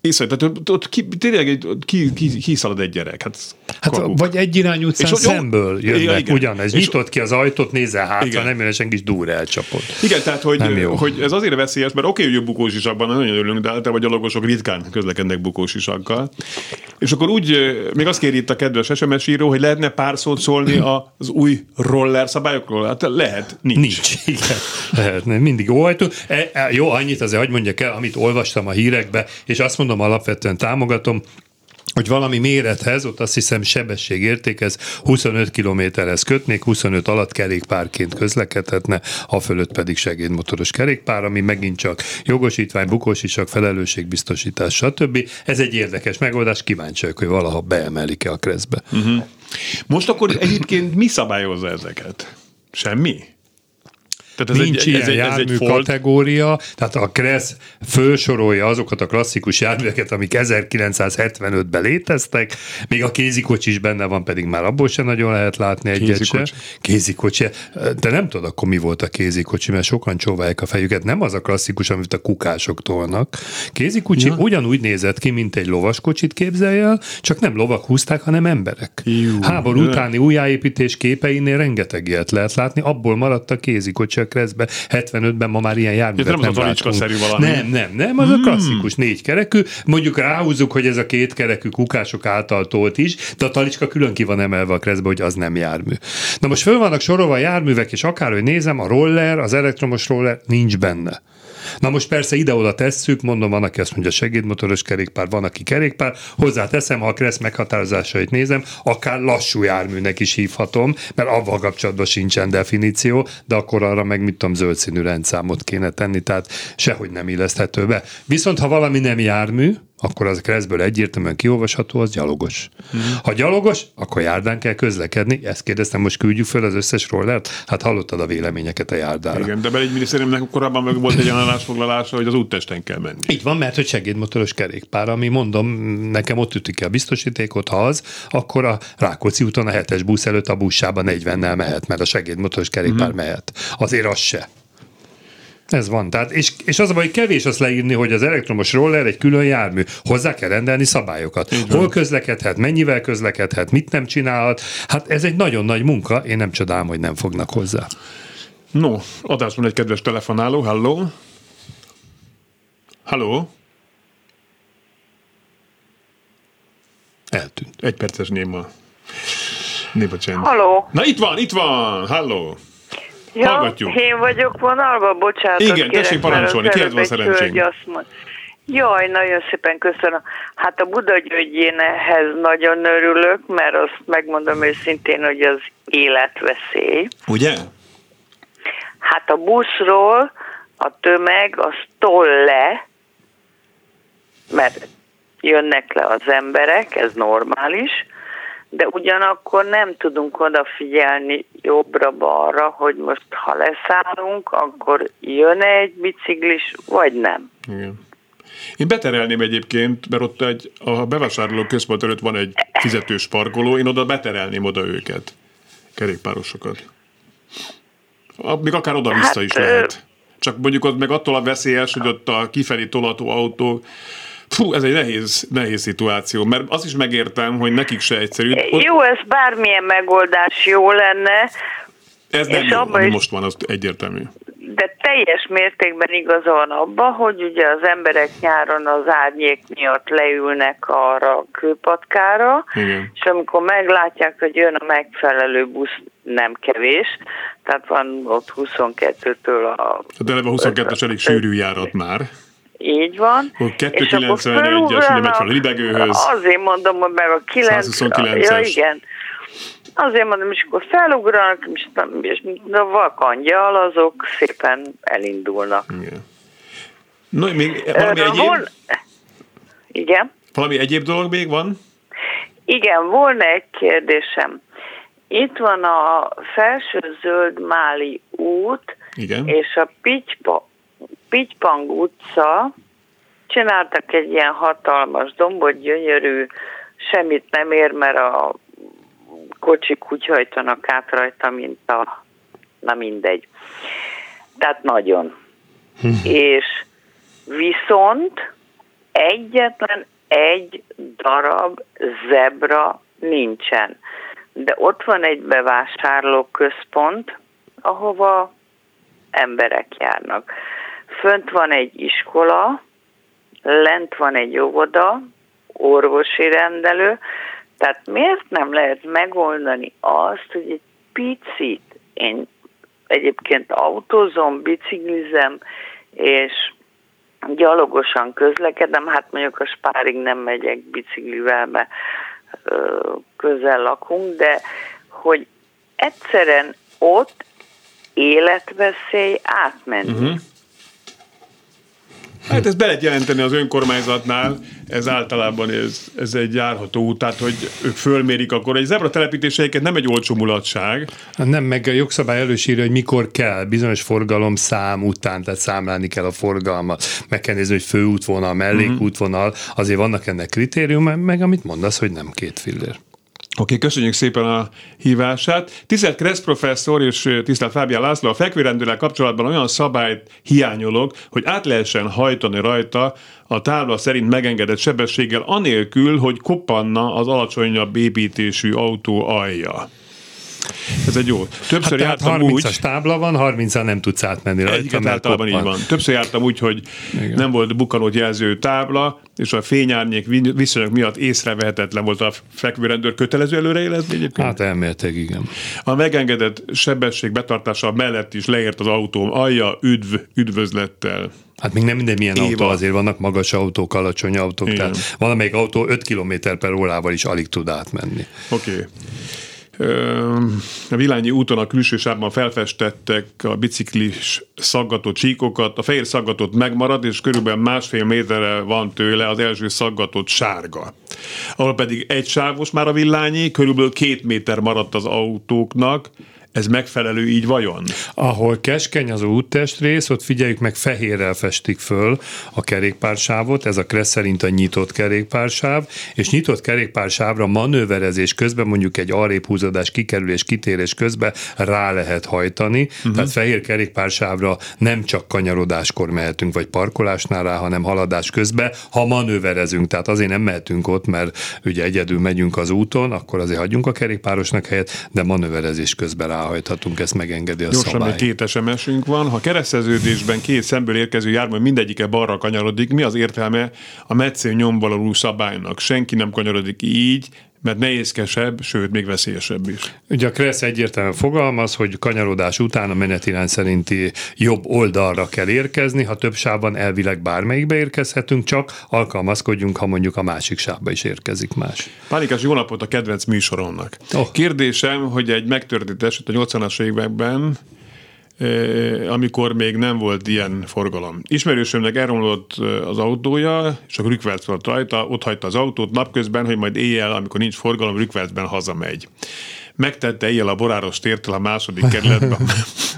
Észre, tehát ott ki, tényleg ki, ki, ki szalad egy gyerek. Hát, hát vagy egy irány utcán és szemből jönnek ja, igen. ugyanez. Nyitott ki az ajtót, nézze hátra, nem jön senki is dúr elcsapott. Igen, tehát hogy, hogy ez azért veszélyes, mert oké, okay, hogy bukós isakban nagyon örülünk, de általában a gyalogosok ritkán közlekednek bukós isakkal. És akkor úgy, még azt kéri itt a kedves SMS író, hogy lehetne pár szót szólni az új roller szabályokról? Hát lehet, nincs. Nincs, igen. Lehetne, mindig jó ajtó. E, e, jó, annyit azért, hogy mondjak el, amit olvastam a hírekbe, és azt mondom, alapvetően támogatom, hogy valami mérethez, ott azt hiszem sebességértékhez 25 kilométerhez kötnék, 25 alatt kerékpárként közlekedhetne, a fölött pedig segédmotoros kerékpár, ami megint csak jogosítvány, bukósisak, felelősségbiztosítás, stb. Ez egy érdekes megoldás, kíváncsiak, hogy valaha beemelik-e a kreszbe. Uh-huh. Most akkor egyébként mi szabályozza ezeket? Semmi? Tehát ez Nincs egy, ilyen ez egy, jármű ez egy kategória, tehát a KRESZ fölsorolja azokat a klasszikus járműveket, amik 1975-ben léteztek, még a kézikocsi is benne van, pedig már abból sem nagyon lehet látni egyet kézikocsi. se. Kézikocsi. De nem tudod akkor mi volt a kézikocsi, mert sokan csóválják a fejüket. Nem az a klasszikus, amit a kukások tolnak. Kézikocsi ja. ugyanúgy nézett ki, mint egy lovaskocsit képzelj el, csak nem lovak húzták, hanem emberek. Jú, Háború utáni újjáépítés képeinél rengeteg ilyet lehet látni, abból maradt a kézikocsi Kreszbe, 75-ben ma már ilyen járművet nem, nem az szerű valami. Nem, nem, nem, az hmm. a klasszikus négy kerekű. Mondjuk ráhúzzuk, hogy ez a két kerekű kukások által tolt is, de a talicska külön ki van emelve a Kreszbe, hogy az nem jármű. Na most föl vannak sorolva a járművek, és akárhogy nézem, a roller, az elektromos roller nincs benne. Na most persze ide-oda tesszük, mondom, van, aki azt mondja segédmotoros kerékpár, van, aki kerékpár, hozzáteszem, ha a kereszt meghatározásait nézem, akár lassú járműnek is hívhatom, mert avval kapcsolatban sincsen definíció, de akkor arra meg mit tudom, zöld színű rendszámot kéne tenni, tehát sehogy nem illeszthető be. Viszont ha valami nem jármű, akkor az keresztből egyértelműen kiolvasható, az gyalogos. Mm. Ha gyalogos, akkor járdán kell közlekedni. Ezt kérdeztem, most küldjük fel az összes rollert? Hát hallottad a véleményeket a járdára. Igen, de belügyminisztériumnak korábban meg volt egy állásfoglalása, hogy az úttesten kell menni. Így van, mert hogy segédmotoros kerékpár, ami mondom, nekem ott ütik ki a biztosítékot, ha az, akkor a Rákóczi úton a hetes busz előtt a buszában 40-nel mehet, mert a segédmotoros kerékpár mm. mehet. Azért az se. Ez van. Tehát, és, és az a baj, hogy kevés azt leírni, hogy az elektromos roller egy külön jármű. Hozzá kell rendelni szabályokat. Igen. Hol közlekedhet, mennyivel közlekedhet, mit nem csinálhat. Hát ez egy nagyon nagy munka, én nem csodálom, hogy nem fognak hozzá. No, adásban egy kedves telefonáló. Halló? Halló? Eltűnt. Egy perces néma. Néma csend. Halló? Na itt van, itt van! Halló! Ja, Hallgatjuk. én vagyok vonalban, bocsánat. Igen, tessék parancsolni, kihez van szerencsém? Jaj, nagyon szépen köszönöm. Hát a Buda ehhez nagyon örülök, mert azt megmondom őszintén, hogy az életveszély. Ugye? Hát a buszról a tömeg az toll le, mert jönnek le az emberek, ez normális, de ugyanakkor nem tudunk odafigyelni jobbra-balra, hogy most ha leszállunk, akkor jön egy biciklis, vagy nem. Igen. Én beterelném egyébként, mert ott egy, a bevásárló központ előtt van egy fizetős parkoló, én oda beterelném oda őket, kerékpárosokat. Még akár oda-vissza hát, is lehet. Csak mondjuk ott meg attól a veszélyes, hogy ott a kifelé tolató autó Fú, ez egy nehéz, nehéz szituáció, mert azt is megértem, hogy nekik se egyszerű. Ott... Jó, ez bármilyen megoldás jó lenne. Ez nem jó, ami is... most van, az egyértelmű. De teljes mértékben igaza van abban, hogy ugye az emberek nyáron az árnyék miatt leülnek arra a kőpatkára, Igen. és amikor meglátják, hogy jön a megfelelő busz, nem kevés, tehát van ott 22-től a... De eleve a 22-es elég sűrű járat már. Így van. 291-es, ugye megy a libegőhöz. Azért mondom, hogy meg a 9... 129-es. Ja, igen. Azért mondom, és akkor felugranak, és, és a vakangyal, azok szépen elindulnak. Igen. No, még valami egyéb? Vol... Igen. Valami egyéb dolog még van? Igen, volna egy kérdésem. Itt van a felső zöld máli út, Igen. és a Pitypa Pitypang utca, csináltak egy ilyen hatalmas dombot, gyönyörű, semmit nem ér, mert a kocsik úgy hajtanak át rajta, mint a, na mindegy. Tehát nagyon. Hm. És viszont egyetlen egy darab zebra nincsen. De ott van egy bevásárlóközpont, ahova emberek járnak fönt van egy iskola, lent van egy óvoda, orvosi rendelő, tehát miért nem lehet megoldani azt, hogy egy picit, én egyébként autózom, biciklizem, és gyalogosan közlekedem, hát mondjuk a spárig nem megyek biciklivel, mert közel lakunk, de hogy egyszerűen ott életveszély átmenni. Uh-huh. Hát ezt be lehet jelenteni az önkormányzatnál, ez általában ez, ez egy járható út, tehát hogy ők fölmérik akkor. Egy zebra telepítéseiket nem egy olcsó mulatság. Nem, meg a jogszabály elősírja, hogy mikor kell, bizonyos forgalom szám után, tehát számlálni kell a forgalmat, meg kell nézni, hogy főútvonal, mellékútvonal, azért vannak ennek kritérium, meg amit mondasz, hogy nem két fillér. Oké, okay, köszönjük szépen a hívását. Tisztelt Kressz professzor és tisztelt Fábián László, a fekvérendőrrel kapcsolatban olyan szabályt hiányolok, hogy át lehessen hajtani rajta a tábla szerint megengedett sebességgel, anélkül, hogy koppanna az alacsonyabb építésű autó alja. Ez egy jó. Többször hát jártam 30 úgy... 30 tábla van, 30 nem tudsz átmenni rajta. Egyiket általában így van. Többször jártam úgy, hogy Igen. nem volt bukanót jelző tábla, és a fényárnyék viszonyok miatt észrevehetetlen volt a fekvőrendőr kötelező előrejelezni egyébként? Hát elméletileg igen. A megengedett sebesség betartása mellett is leért az autóm alja üdv, üdvözlettel. Hát még nem minden milyen Éva. autó, azért vannak magas autók, alacsony autók, Igen. tehát valamelyik autó 5 km per órával is alig tud átmenni. Oké. Okay a Vilányi úton a külső sávban felfestettek a biciklis szaggató csíkokat, a fehér szaggatott megmarad, és körülbelül másfél méterre van tőle az első szaggatott sárga. Ahol pedig egy sávos már a villányi, körülbelül két méter maradt az autóknak, ez megfelelő így vajon? Ahol keskeny az úttestrész, ott figyeljük meg, fehérrel festik föl a kerékpársávot, ez a Kressz szerint a nyitott kerékpársáv, és nyitott kerékpársávra manőverezés közben mondjuk egy arrébb húzódás, kikerülés, kitérés közben rá lehet hajtani, uh-huh. tehát fehér kerékpársávra nem csak kanyarodáskor mehetünk, vagy parkolásnál rá, hanem haladás közben, ha manőverezünk, tehát azért nem mehetünk ott, mert ugye egyedül megyünk az úton, akkor azért hagyjunk a kerékpárosnak helyet, de manőverezés közben rá ráhajthatunk, ezt megengedi a Gyorsan szabály. két sms van. Ha kereszteződésben két szemből érkező jármű mindegyike balra kanyarodik, mi az értelme a metsző nyomvaló szabálynak? Senki nem kanyarodik így, mert nehézkesebb, sőt, még veszélyesebb is. Ugye a Kressz egyértelműen fogalmaz, hogy kanyarodás után a menetirány szerinti jobb oldalra kell érkezni, ha több sávban elvileg bármelyikbe érkezhetünk, csak alkalmazkodjunk, ha mondjuk a másik sávba is érkezik más. Pánikás, jó napot a kedvenc műsoromnak. Oh. Kérdésem, hogy egy megtörtént eset a 80-as években amikor még nem volt ilyen forgalom. Ismerősömnek elromlott az autója, és a rükverc volt rajta, ott hagyta az autót napközben, hogy majd éjjel, amikor nincs forgalom, rükvercben hazamegy megtette éjjel a Boráros tértől a második kerületben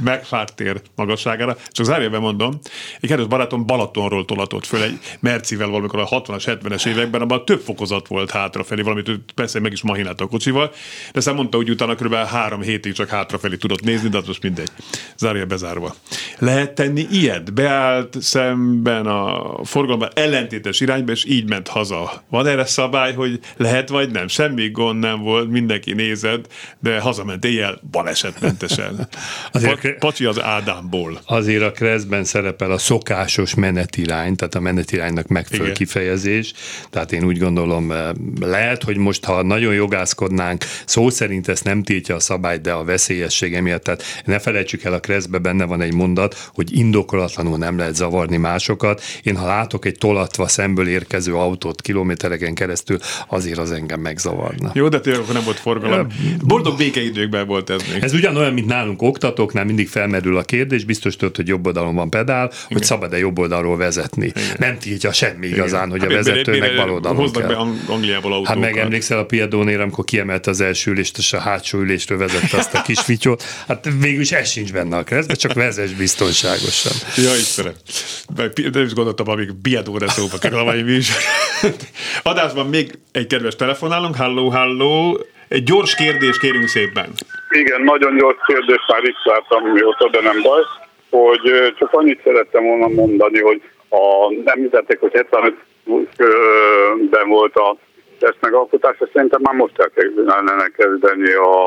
megfárt tér magasságára. Csak zárjában mondom, egy kedves barátom Balatonról tolatott föl egy Mercivel valamikor a 60-as, 70-es években, abban több fokozat volt hátrafelé, valamit persze meg is mahinált a kocsival, de aztán mondta, hogy utána kb. három hétig csak hátrafelé tudott nézni, de az most mindegy. Zárja bezárva. Lehet tenni ilyet? Beállt szemben a forgalomban ellentétes irányba, és így ment haza. Van erre szabály, hogy lehet vagy nem? Semmi gond nem volt, mindenki nézett, de hazament éjjel balesetmentesen. Azért pa- Pacsi az Ádámból. Azért a Kreszben szerepel a szokásos menetirány, tehát a menetiránynak megfelelő Igen. kifejezés. Tehát én úgy gondolom, eh, lehet, hogy most, ha nagyon jogászkodnánk, szó szerint ezt nem tiltja a szabály, de a veszélyessége miatt. Tehát ne felejtsük el, a Kreszbe benne van egy mondat, hogy indokolatlanul nem lehet zavarni másokat. Én ha látok egy tolatva szemből érkező autót kilométereken keresztül, azért az engem megzavarna. Jó, de tényleg nem volt forgalom. Boldog békeidőkben volt ez még. Ez ugyanolyan, mint nálunk oktatóknál mindig felmerül a kérdés, biztos tudod, hogy jobb oldalon van pedál, Igen. hogy szabad-e jobb oldalról vezetni. Igen. Nem tiltja semmi Igen. igazán, hogy hát, a vezetőnek bal oldalon kell. be Angliából autókat. Hát megemlékszel a Piadónél, amikor kiemelte az első ülést, és a hátsó ülésről vezette azt a kis fityót. Hát végül is ez sincs benne a keresztbe, csak vezess biztonságosan. Ja, Istenem. Nem is gondoltam, amíg Piadóra szóba kerül a mai műsor. Adásban még egy kedves telefonálunk. Halló, halló. Egy gyors kérdés kérünk szépen. Igen, nagyon gyors kérdés, már itt láttam mióta, de nem baj, hogy csak annyit szerettem volna mondani, hogy a, említették, hogy 75-ben volt a test megalkotása, szerintem már most el kellene kezdeni a,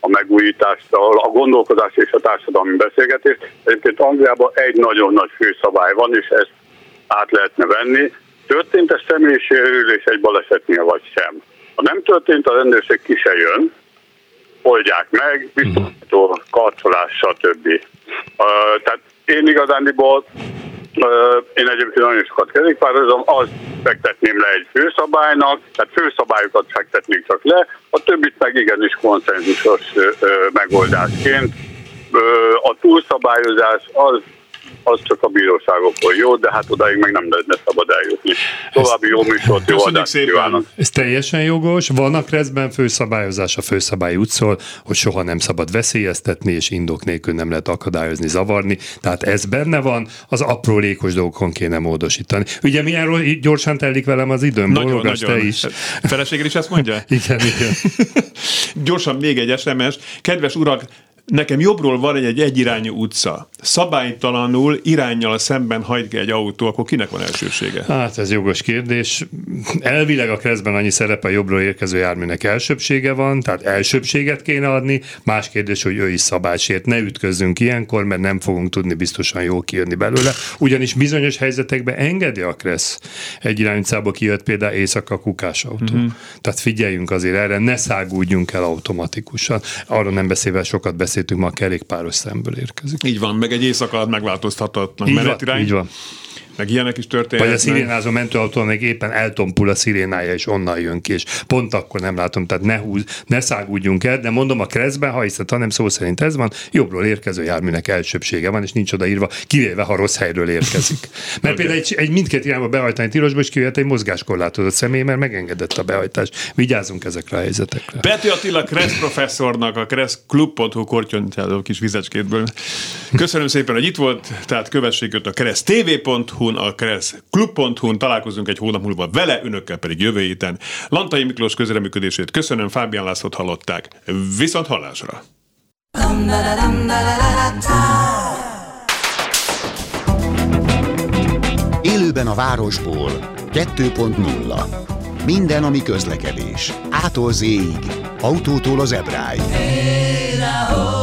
a megújítást, a, a gondolkodás és a társadalmi beszélgetést. Egyébként Angliában egy nagyon nagy főszabály van, és ezt át lehetne venni. Történt-e személyisérülés egy balesetnél, vagy sem? Ha nem történt, a rendőrség ki se jön, oldják meg, biztosító, karcolás, stb. Uh, tehát én igazándiból Én egyébként nagyon sokat kerékpározom, azt fektetném le egy főszabálynak, tehát főszabályokat fektetnék csak le, a többit meg igenis konszenzusos megoldásként. A túlszabályozás az az csak a bíróságokon jó, de hát odáig meg nem lenne szabad eljutni. További jó műsort, jó adást kívánok! Ez teljesen jogos. Van a kreszben főszabályozás, a főszabály úgy szól, hogy soha nem szabad veszélyeztetni, és indok nélkül nem lehet akadályozni, zavarni. Tehát ez benne van, az apró lékos dolgokon kéne módosítani. Ugye milyen gyorsan telik velem az időm, nagyon, nagyon. te is. Feleséged is ezt mondja? igen, igen. Gyorsan még egy SMS. Kedves urak, Nekem jobbról van egy, egy egyirányú utca. Szabálytalanul irányjal szemben hajt egy autó, akkor kinek van elsősége? Hát ez jogos kérdés. Elvileg a keresztben annyi szerepe a jobbról érkező járműnek elsőbsége van, tehát elsőbséget kéne adni. Más kérdés, hogy ő is szabálysért. Ne ütközzünk ilyenkor, mert nem fogunk tudni biztosan jól kijönni belőle. Ugyanis bizonyos helyzetekben engedi a kressz. Egy irányutcába kijött például éjszaka kukás autó. Mm-hmm. Tehát figyeljünk azért erre, ne szágúdjunk el automatikusan. Arról nem beszélve sokat beszél beszéltünk, ma a kerékpáros szemből érkezik. Így van, meg egy éjszaka alatt megváltoztathatnak menetirány. Így van meg ilyenek is történnek. Vagy a szirénázó mentőautó meg éppen eltompul a szirénája, és onnan jön ki, és pont akkor nem látom, tehát ne, húz, ne szágudjunk el, de mondom a kreszben, ha hiszed, hanem szó szerint ez van, jobbról érkező járműnek elsőbsége van, és nincs odaírva, kivéve, ha rossz helyről érkezik. Mert például egy, egy mindkét irányba behajtani tilosba, és kijöhet egy mozgáskorlátozott személy, mert megengedett a behajtás. Vigyázzunk ezekre a helyzetekre. Peti Attila Kressz professzornak a kresszklub.hu kortyonytáló kis vizecskétből. Köszönöm szépen, hogy itt volt, tehát kövessék őt a keresztv.hu a keresztklub.hu-n találkozunk egy hónap múlva vele, önökkel pedig jövő héten. Lantai Miklós közreműködését köszönöm, Fábián Lászlót hallották. Viszont hallásra! Élőben a városból 2.0 Minden, ami közlekedés. Ától z autótól az ebráig. Hey,